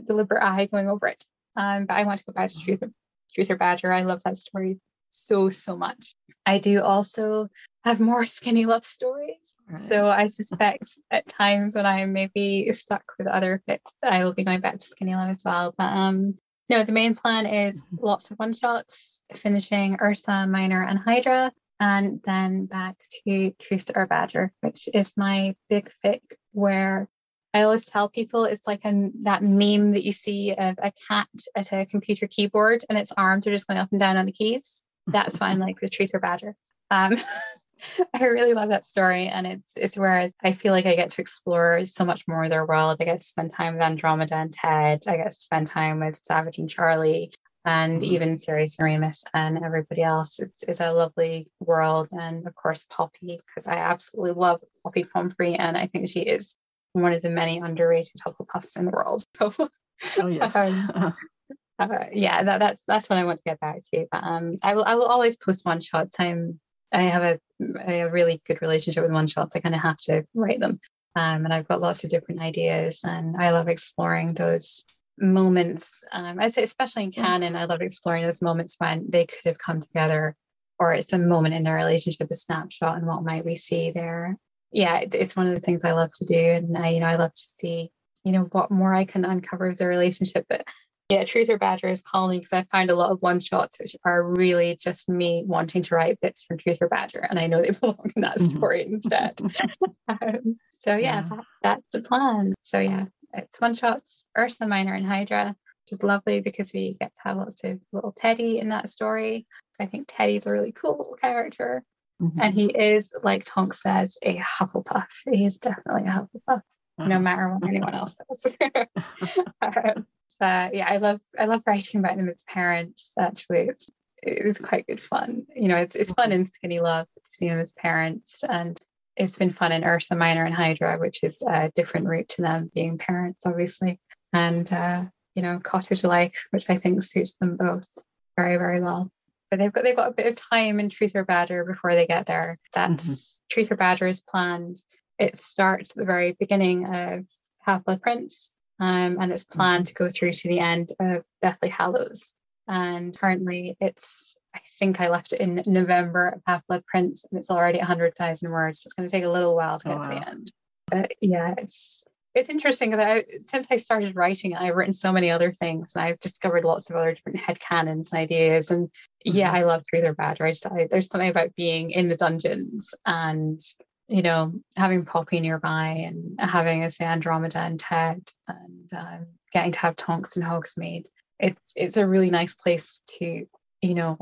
deliberate eye going over it. Um, but I want to go back to Truth or, Truth or Badger. I love that story so, so much. I do also have more skinny love stories. Right. So I suspect at times when I may be stuck with other fics, I will be going back to skinny love as well. But um, no, the main plan is mm-hmm. lots of one shots, finishing Ursa, Minor, and Hydra, and then back to Truth or Badger, which is my big fic where I always tell people it's like a, that meme that you see of a cat at a computer keyboard and its arms are just going up and down on the keys. That's why I'm like the or Badger. Um, I really love that story, and it's it's where I feel like I get to explore so much more of their world. I get to spend time with Andromeda and Ted. I get to spend time with Savage and Charlie, and mm-hmm. even Sirius and Remus and everybody else. It's, it's a lovely world, and of course Poppy, because I absolutely love Poppy Pomfrey, and I think she is one of the many underrated Hufflepuffs in the world. So, oh yes. um, uh, yeah, that, that's that's what I want to get back to. But um, I will I will always post one shots. I'm I have a, a really good relationship with one shots. I kind of have to write them. Um, and I've got lots of different ideas, and I love exploring those moments. Um, I say, especially in canon, I love exploring those moments when they could have come together, or it's a moment in their relationship, a snapshot, and what might we see there. Yeah, it, it's one of the things I love to do, and I, you know, I love to see, you know, what more I can uncover of their relationship. But yeah, Truth or Badger is calling because I find a lot of one shots which are really just me wanting to write bits from Truth or Badger, and I know they belong in that mm-hmm. story instead. um, so yeah, yeah. That, that's the plan. So yeah, it's one shots Ursa Minor and Hydra, which is lovely because we get to have lots of little Teddy in that story. I think Teddy's a really cool character. Mm-hmm. And he is, like Tonk says, a Hufflepuff. He is definitely a Hufflepuff, uh-huh. no matter what anyone else says. um, so yeah, I love I love writing about them as parents. Actually, it's it was quite good fun. You know, it's it's fun in Skinny Love to see them as parents, and it's been fun in Ursa Minor and Hydra, which is a different route to them being parents, obviously, and uh, you know, cottage life, which I think suits them both very very well. But they've got they've got a bit of time in Truth or Badger before they get there. That's mm-hmm. Truth or Badger is planned. It starts at the very beginning of Half Blood Prince, um, and it's planned mm-hmm. to go through to the end of Deathly Hallows. And currently, it's I think I left it in November of Half Blood Prince, and it's already 100,000 words. So it's going to take a little while to oh, get wow. to the end. But yeah, it's it's interesting because since I started writing, I've written so many other things, and I've discovered lots of other different head canons and ideas. And yeah, mm-hmm. I love Truth or Bad. Right, so I, there's something about being in the dungeons and you know, having Poppy nearby and having, a say, Andromeda and Ted and um, getting to have Tonks and Hogsmeade, it's it's a really nice place to, you know,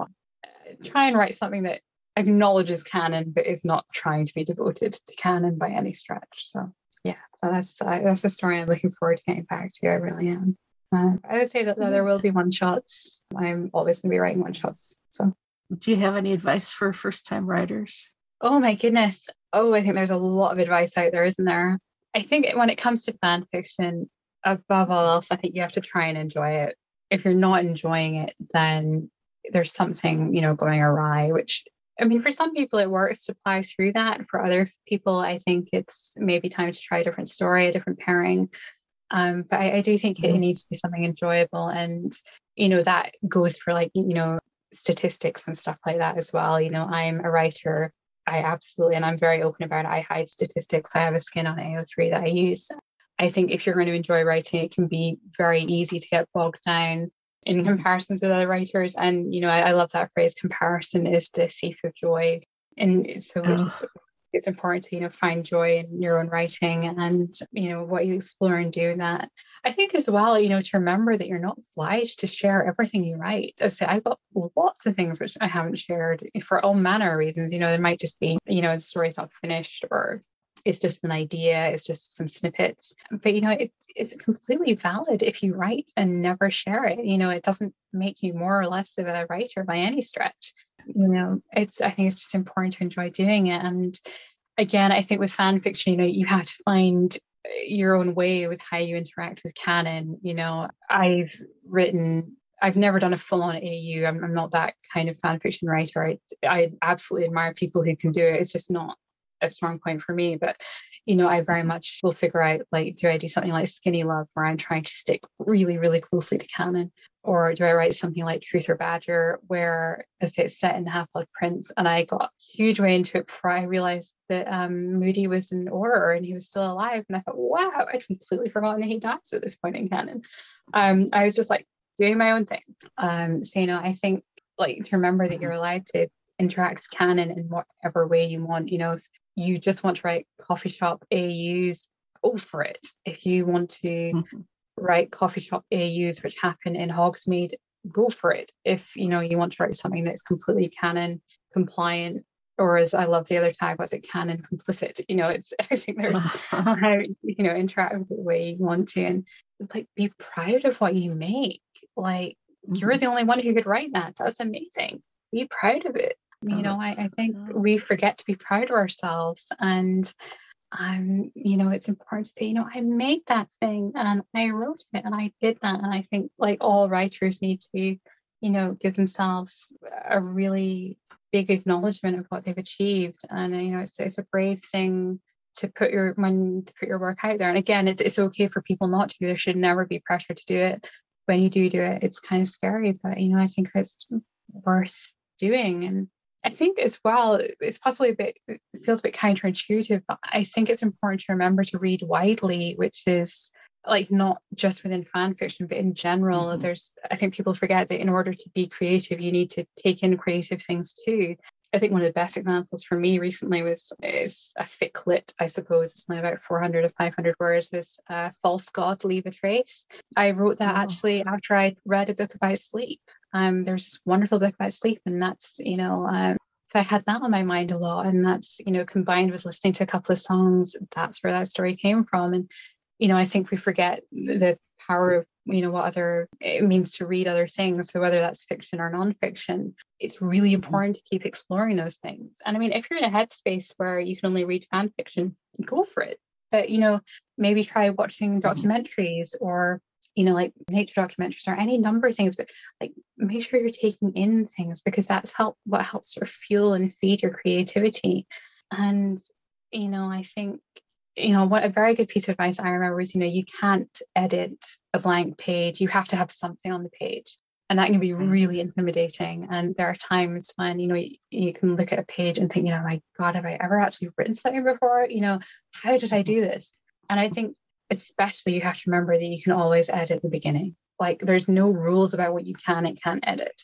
try and write something that acknowledges canon but is not trying to be devoted to canon by any stretch. So yeah, that's uh, that's a story I'm looking forward to getting back to. I really am. Uh, I would say that, that there will be one shots. I'm always going to be writing one shots. So, do you have any advice for first time writers? Oh my goodness. Oh, I think there's a lot of advice out there, isn't there? I think when it comes to fan fiction, above all else, I think you have to try and enjoy it. If you're not enjoying it, then there's something, you know, going awry, which I mean, for some people it works to plow through that. For other people, I think it's maybe time to try a different story, a different pairing. Um, but I, I do think mm-hmm. it needs to be something enjoyable. And, you know, that goes for like, you know, statistics and stuff like that as well. You know, I'm a writer I absolutely, and I'm very open about it. I hide statistics. I have a skin on AO3 that I use. I think if you're going to enjoy writing, it can be very easy to get bogged down in mm-hmm. comparisons with other writers. And, you know, I, I love that phrase comparison is the thief of joy. And so oh. just it's important to you know find joy in your own writing and you know what you explore and do that. I think as well you know to remember that you're not obliged to share everything you write. I say i've got lots of things which i haven't shared for all manner of reasons. You know there might just be you know the story's not finished or it's just an idea it's just some snippets. But you know it's, it's completely valid if you write and never share it. You know it doesn't make you more or less of a writer by any stretch you know it's i think it's just important to enjoy doing it and again i think with fan fiction you know you have to find uh, your own way with how you interact with canon you know i've written I've never done a full on AU. I'm, I'm, not that kind of fan fiction writer. I, I absolutely admire people who can do it. It's just not a strong point for me. But you know, I very much will figure out like, do I do something like Skinny Love where I'm trying to stick really, really closely to canon? Or do I write something like Truth or Badger where I say it's set in Half Blood Prince and I got huge way into it before I realized that um, Moody was in Auror and he was still alive. And I thought, wow, I'd completely forgotten that he dies at this point in canon. Um, I was just like doing my own thing. Um, so, you know, I think like to remember that you're allowed to interact with canon in whatever way you want. You know, if you just want to write coffee shop AUs, go for it. If you want to mm-hmm. write coffee shop AUs which happen in Hogsmeade, go for it. If you know you want to write something that's completely canon compliant, or as I love the other tag, was it canon complicit? You know, it's I think there's how you know interact with it the way you want to, and like be proud of what you make. Like mm-hmm. you're the only one who could write that. That's amazing. Be proud of it. You oh, know, I, I think we forget to be proud of ourselves, and um, you know, it's important to say, you know, I made that thing and I wrote it and I did that. And I think like all writers need to, you know, give themselves a really big acknowledgement of what they've achieved. And you know, it's it's a brave thing to put your when to put your work out there. And again, it's it's okay for people not to. There should never be pressure to do it. When you do do it, it's kind of scary, but you know, I think it's worth doing. And I think as well, it's possibly a bit, it feels a bit counterintuitive, but I think it's important to remember to read widely, which is like not just within fan fiction, but in general. Mm-hmm. There's, I think people forget that in order to be creative, you need to take in creative things too. I think one of the best examples for me recently was is a ficlet, I suppose. It's only about 400 or 500 words. Is uh, False God Leave a Trace. I wrote that oh. actually after I read a book about sleep. Um, there's wonderful book about sleep, and that's you know. Um, so I had that on my mind a lot, and that's you know combined with listening to a couple of songs. That's where that story came from, and you know I think we forget the power of you know what other it means to read other things so whether that's fiction or nonfiction it's really mm-hmm. important to keep exploring those things and i mean if you're in a headspace where you can only read fan fiction go for it but you know maybe try watching mm-hmm. documentaries or you know like nature documentaries or any number of things but like make sure you're taking in things because that's help what helps sort of fuel and feed your creativity and you know i think you know what a very good piece of advice i remember is you know you can't edit a blank page. You have to have something on the page. And that can be mm. really intimidating. And there are times when you know you, you, can look at a page and think you know my god have i ever actually written something before? You know how did i do this? And i think especially you have to remember that you can always edit the beginning. Like there's no rules about what you can and can't edit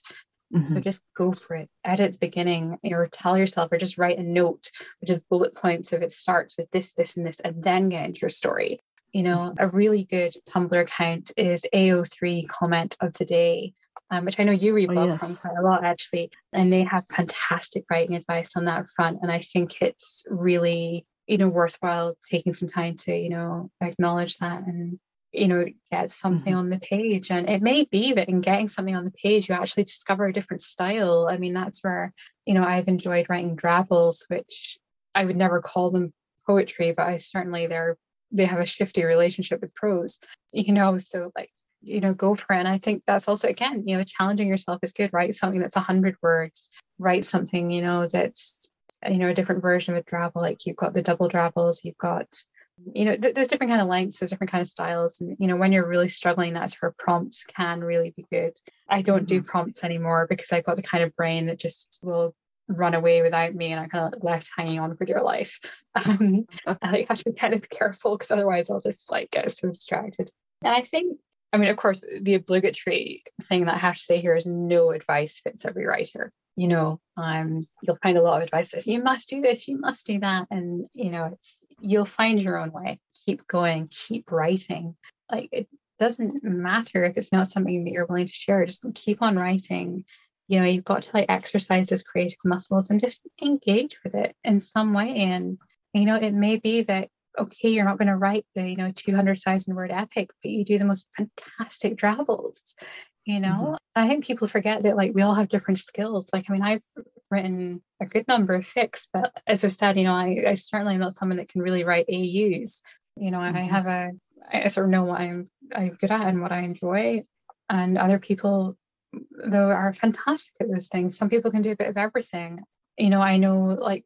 Mm-hmm. So just go for it. Edit the beginning or tell yourself or just write a note, which is bullet points if it starts with this, this, and this, and then get into your story. You know, mm-hmm. a really good Tumblr account is AO3 comment of the day, um, which I know you read oh, yes. from quite a lot actually. And they have fantastic writing advice on that front. And I think it's really, you know, worthwhile taking some time to, you know, acknowledge that and you know get something mm-hmm. on the page. And it may be that in getting something on the page you actually discover a different style. I mean that's where you know i've enjoyed writing drabbles which i would never call them poetry but i certainly they're they have a shifty relationship with prose you know so like you know go for it. And i think that's also again you know challenging yourself is good. Write something that's 100 words. Write something you know that's you know a different version of a drabble like you've got the double drabbles you've got you know th- there's different kind of lengths there's different kind of styles and you know when you're really struggling that's where prompts can really be good. I don't mm-hmm. do prompts anymore because i've got the kind of brain that just will run away without me and i'm kind of left hanging on for dear life. Um, i have to be kind of careful because otherwise i'll just like get so distracted. And i think I mean, of course, the obligatory thing that I have to say here is no advice fits every writer. You know, um, you'll find a lot of advice says you must do this, you must do that, and you know, it's you'll find your own way. Keep going, keep writing. Like it doesn't matter if it's not something that you're willing to share. Just keep on writing. You know, you've got to like exercise those creative muscles and just engage with it in some way. And you know, it may be that okay, you're not going to write the, you know, 200,000 word epic, but you do the most fantastic drabbles, you know? Mm-hmm. I think people forget that like we all have different skills. Like, I mean, I've written a good number of fics, but as I've said, you know, I, I certainly am not someone that can really write AUs. You know, mm-hmm. I have a, I sort of know what I'm, I'm good at and what I enjoy. And other people, though, are fantastic at those things. Some people can do a bit of everything. You know, I know like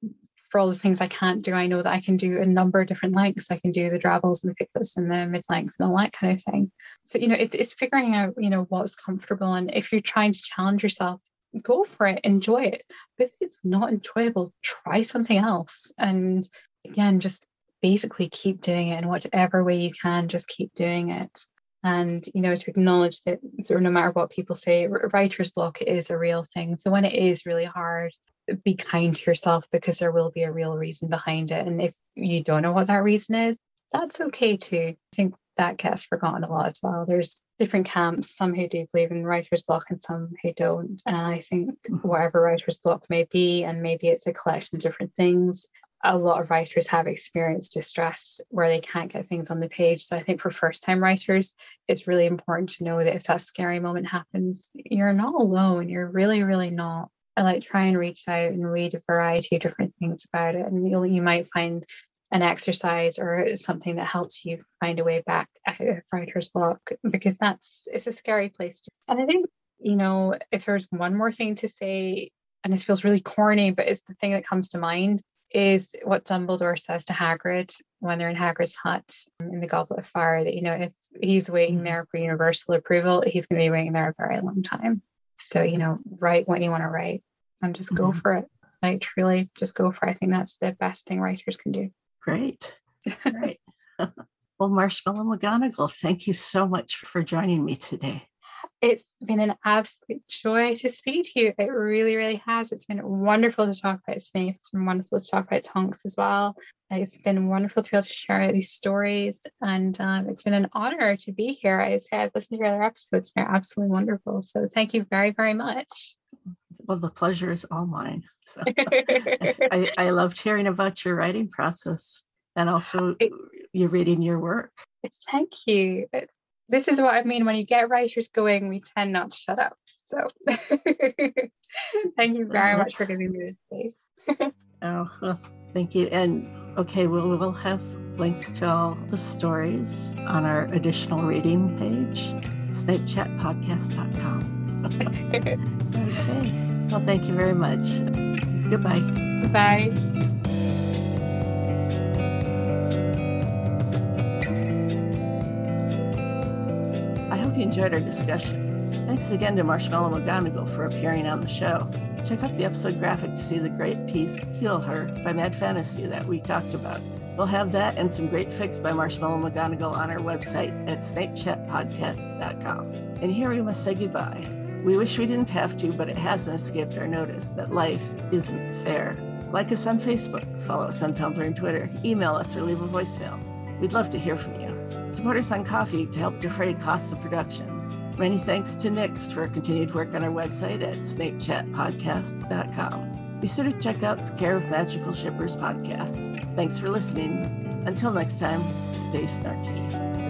for all the things I can't do, I know that I can do a number of different lengths. I can do the drabbles and the ficlets and the mid length and all that kind of thing. So, you know, it's, it's figuring out, you know, what's comfortable. And if you're trying to challenge yourself, go for it, enjoy it. But if it's not enjoyable, try something else. And again, just basically keep doing it in whatever way you can, just keep doing it. And, you know, to acknowledge that sort of no matter what people say, writer's block is a real thing. So when it is really hard, be kind to yourself because there will be a real reason behind it. And if you don't know what that reason is, that's okay too. I think that gets forgotten a lot as well. There's different camps, some who do believe in writer's block and some who don't. And I think Mm-hmm. whatever writer's block may be, and maybe it's a collection of different things, a lot of writers have experienced distress where they can't get things on the page. So I think for first time writers, it's really important to know that if that scary moment happens, you're not alone. You're really, really not. I like try and reach out and read a variety of different things about it. And you'll, you might find an exercise or something that helps you find a way back out of writer's block because that's it's a scary place to and I think, you know, if there's one more thing to say, and this feels really corny, but it's the thing that comes to mind is what Dumbledore says to Hagrid when they're in Hagrid's hut in the Goblet of Fire that, you know, if he's waiting Mhm. there for universal approval, he's going to be waiting there a very long time. So, you know, write what you want to write and just go Mhm. for it. Like, truly, just go for it. I think that's the best thing writers can do. Great. Great. well, Marshmallow McGonagall, thank you so much for joining me today. It's been an absolute joy to speak to you. It really, really has. It's been wonderful to talk about Snape. It's been wonderful to talk about Tonks as well. It's been wonderful to be able to share these stories. And um, it's been an honor to be here. I say I've listened to your other episodes. They're absolutely wonderful. So thank you very, very much. Well, the pleasure is all mine. So I, I loved hearing about your writing process and also you reading your work. Thank you. This is what I mean. When you get writers going, we tend not to shut up. So thank you very much for giving me this space. Oh, well, thank you. And okay, we'll, we'll have links to all the stories on our additional reading page, snapechatpodcast.com. okay. Well, thank you very much. Goodbye. Bye. Enjoyed our discussion. Thanks again to Marshmallow McGonagall for appearing on the show. Check out the episode graphic to see the great piece Heal Her by Mad Fantasy that we talked about. We'll have that and some great fics by Marshmallow McGonagall on our website at snapechatpodcast.com. And here we must say goodbye. We wish we didn't have to, but it hasn't escaped our notice that life isn't fair. Like us on Facebook, follow us on Tumblr and Twitter, email us, or leave a voicemail. We'd love to hear from you. Support us on Ko-fi to help defray costs of production. Many thanks to Nix for continued work on our website at snapechatpodcast.com. Be sure to check out the Care of Magical Shippers podcast. Thanks for listening. Until next time, stay snarky.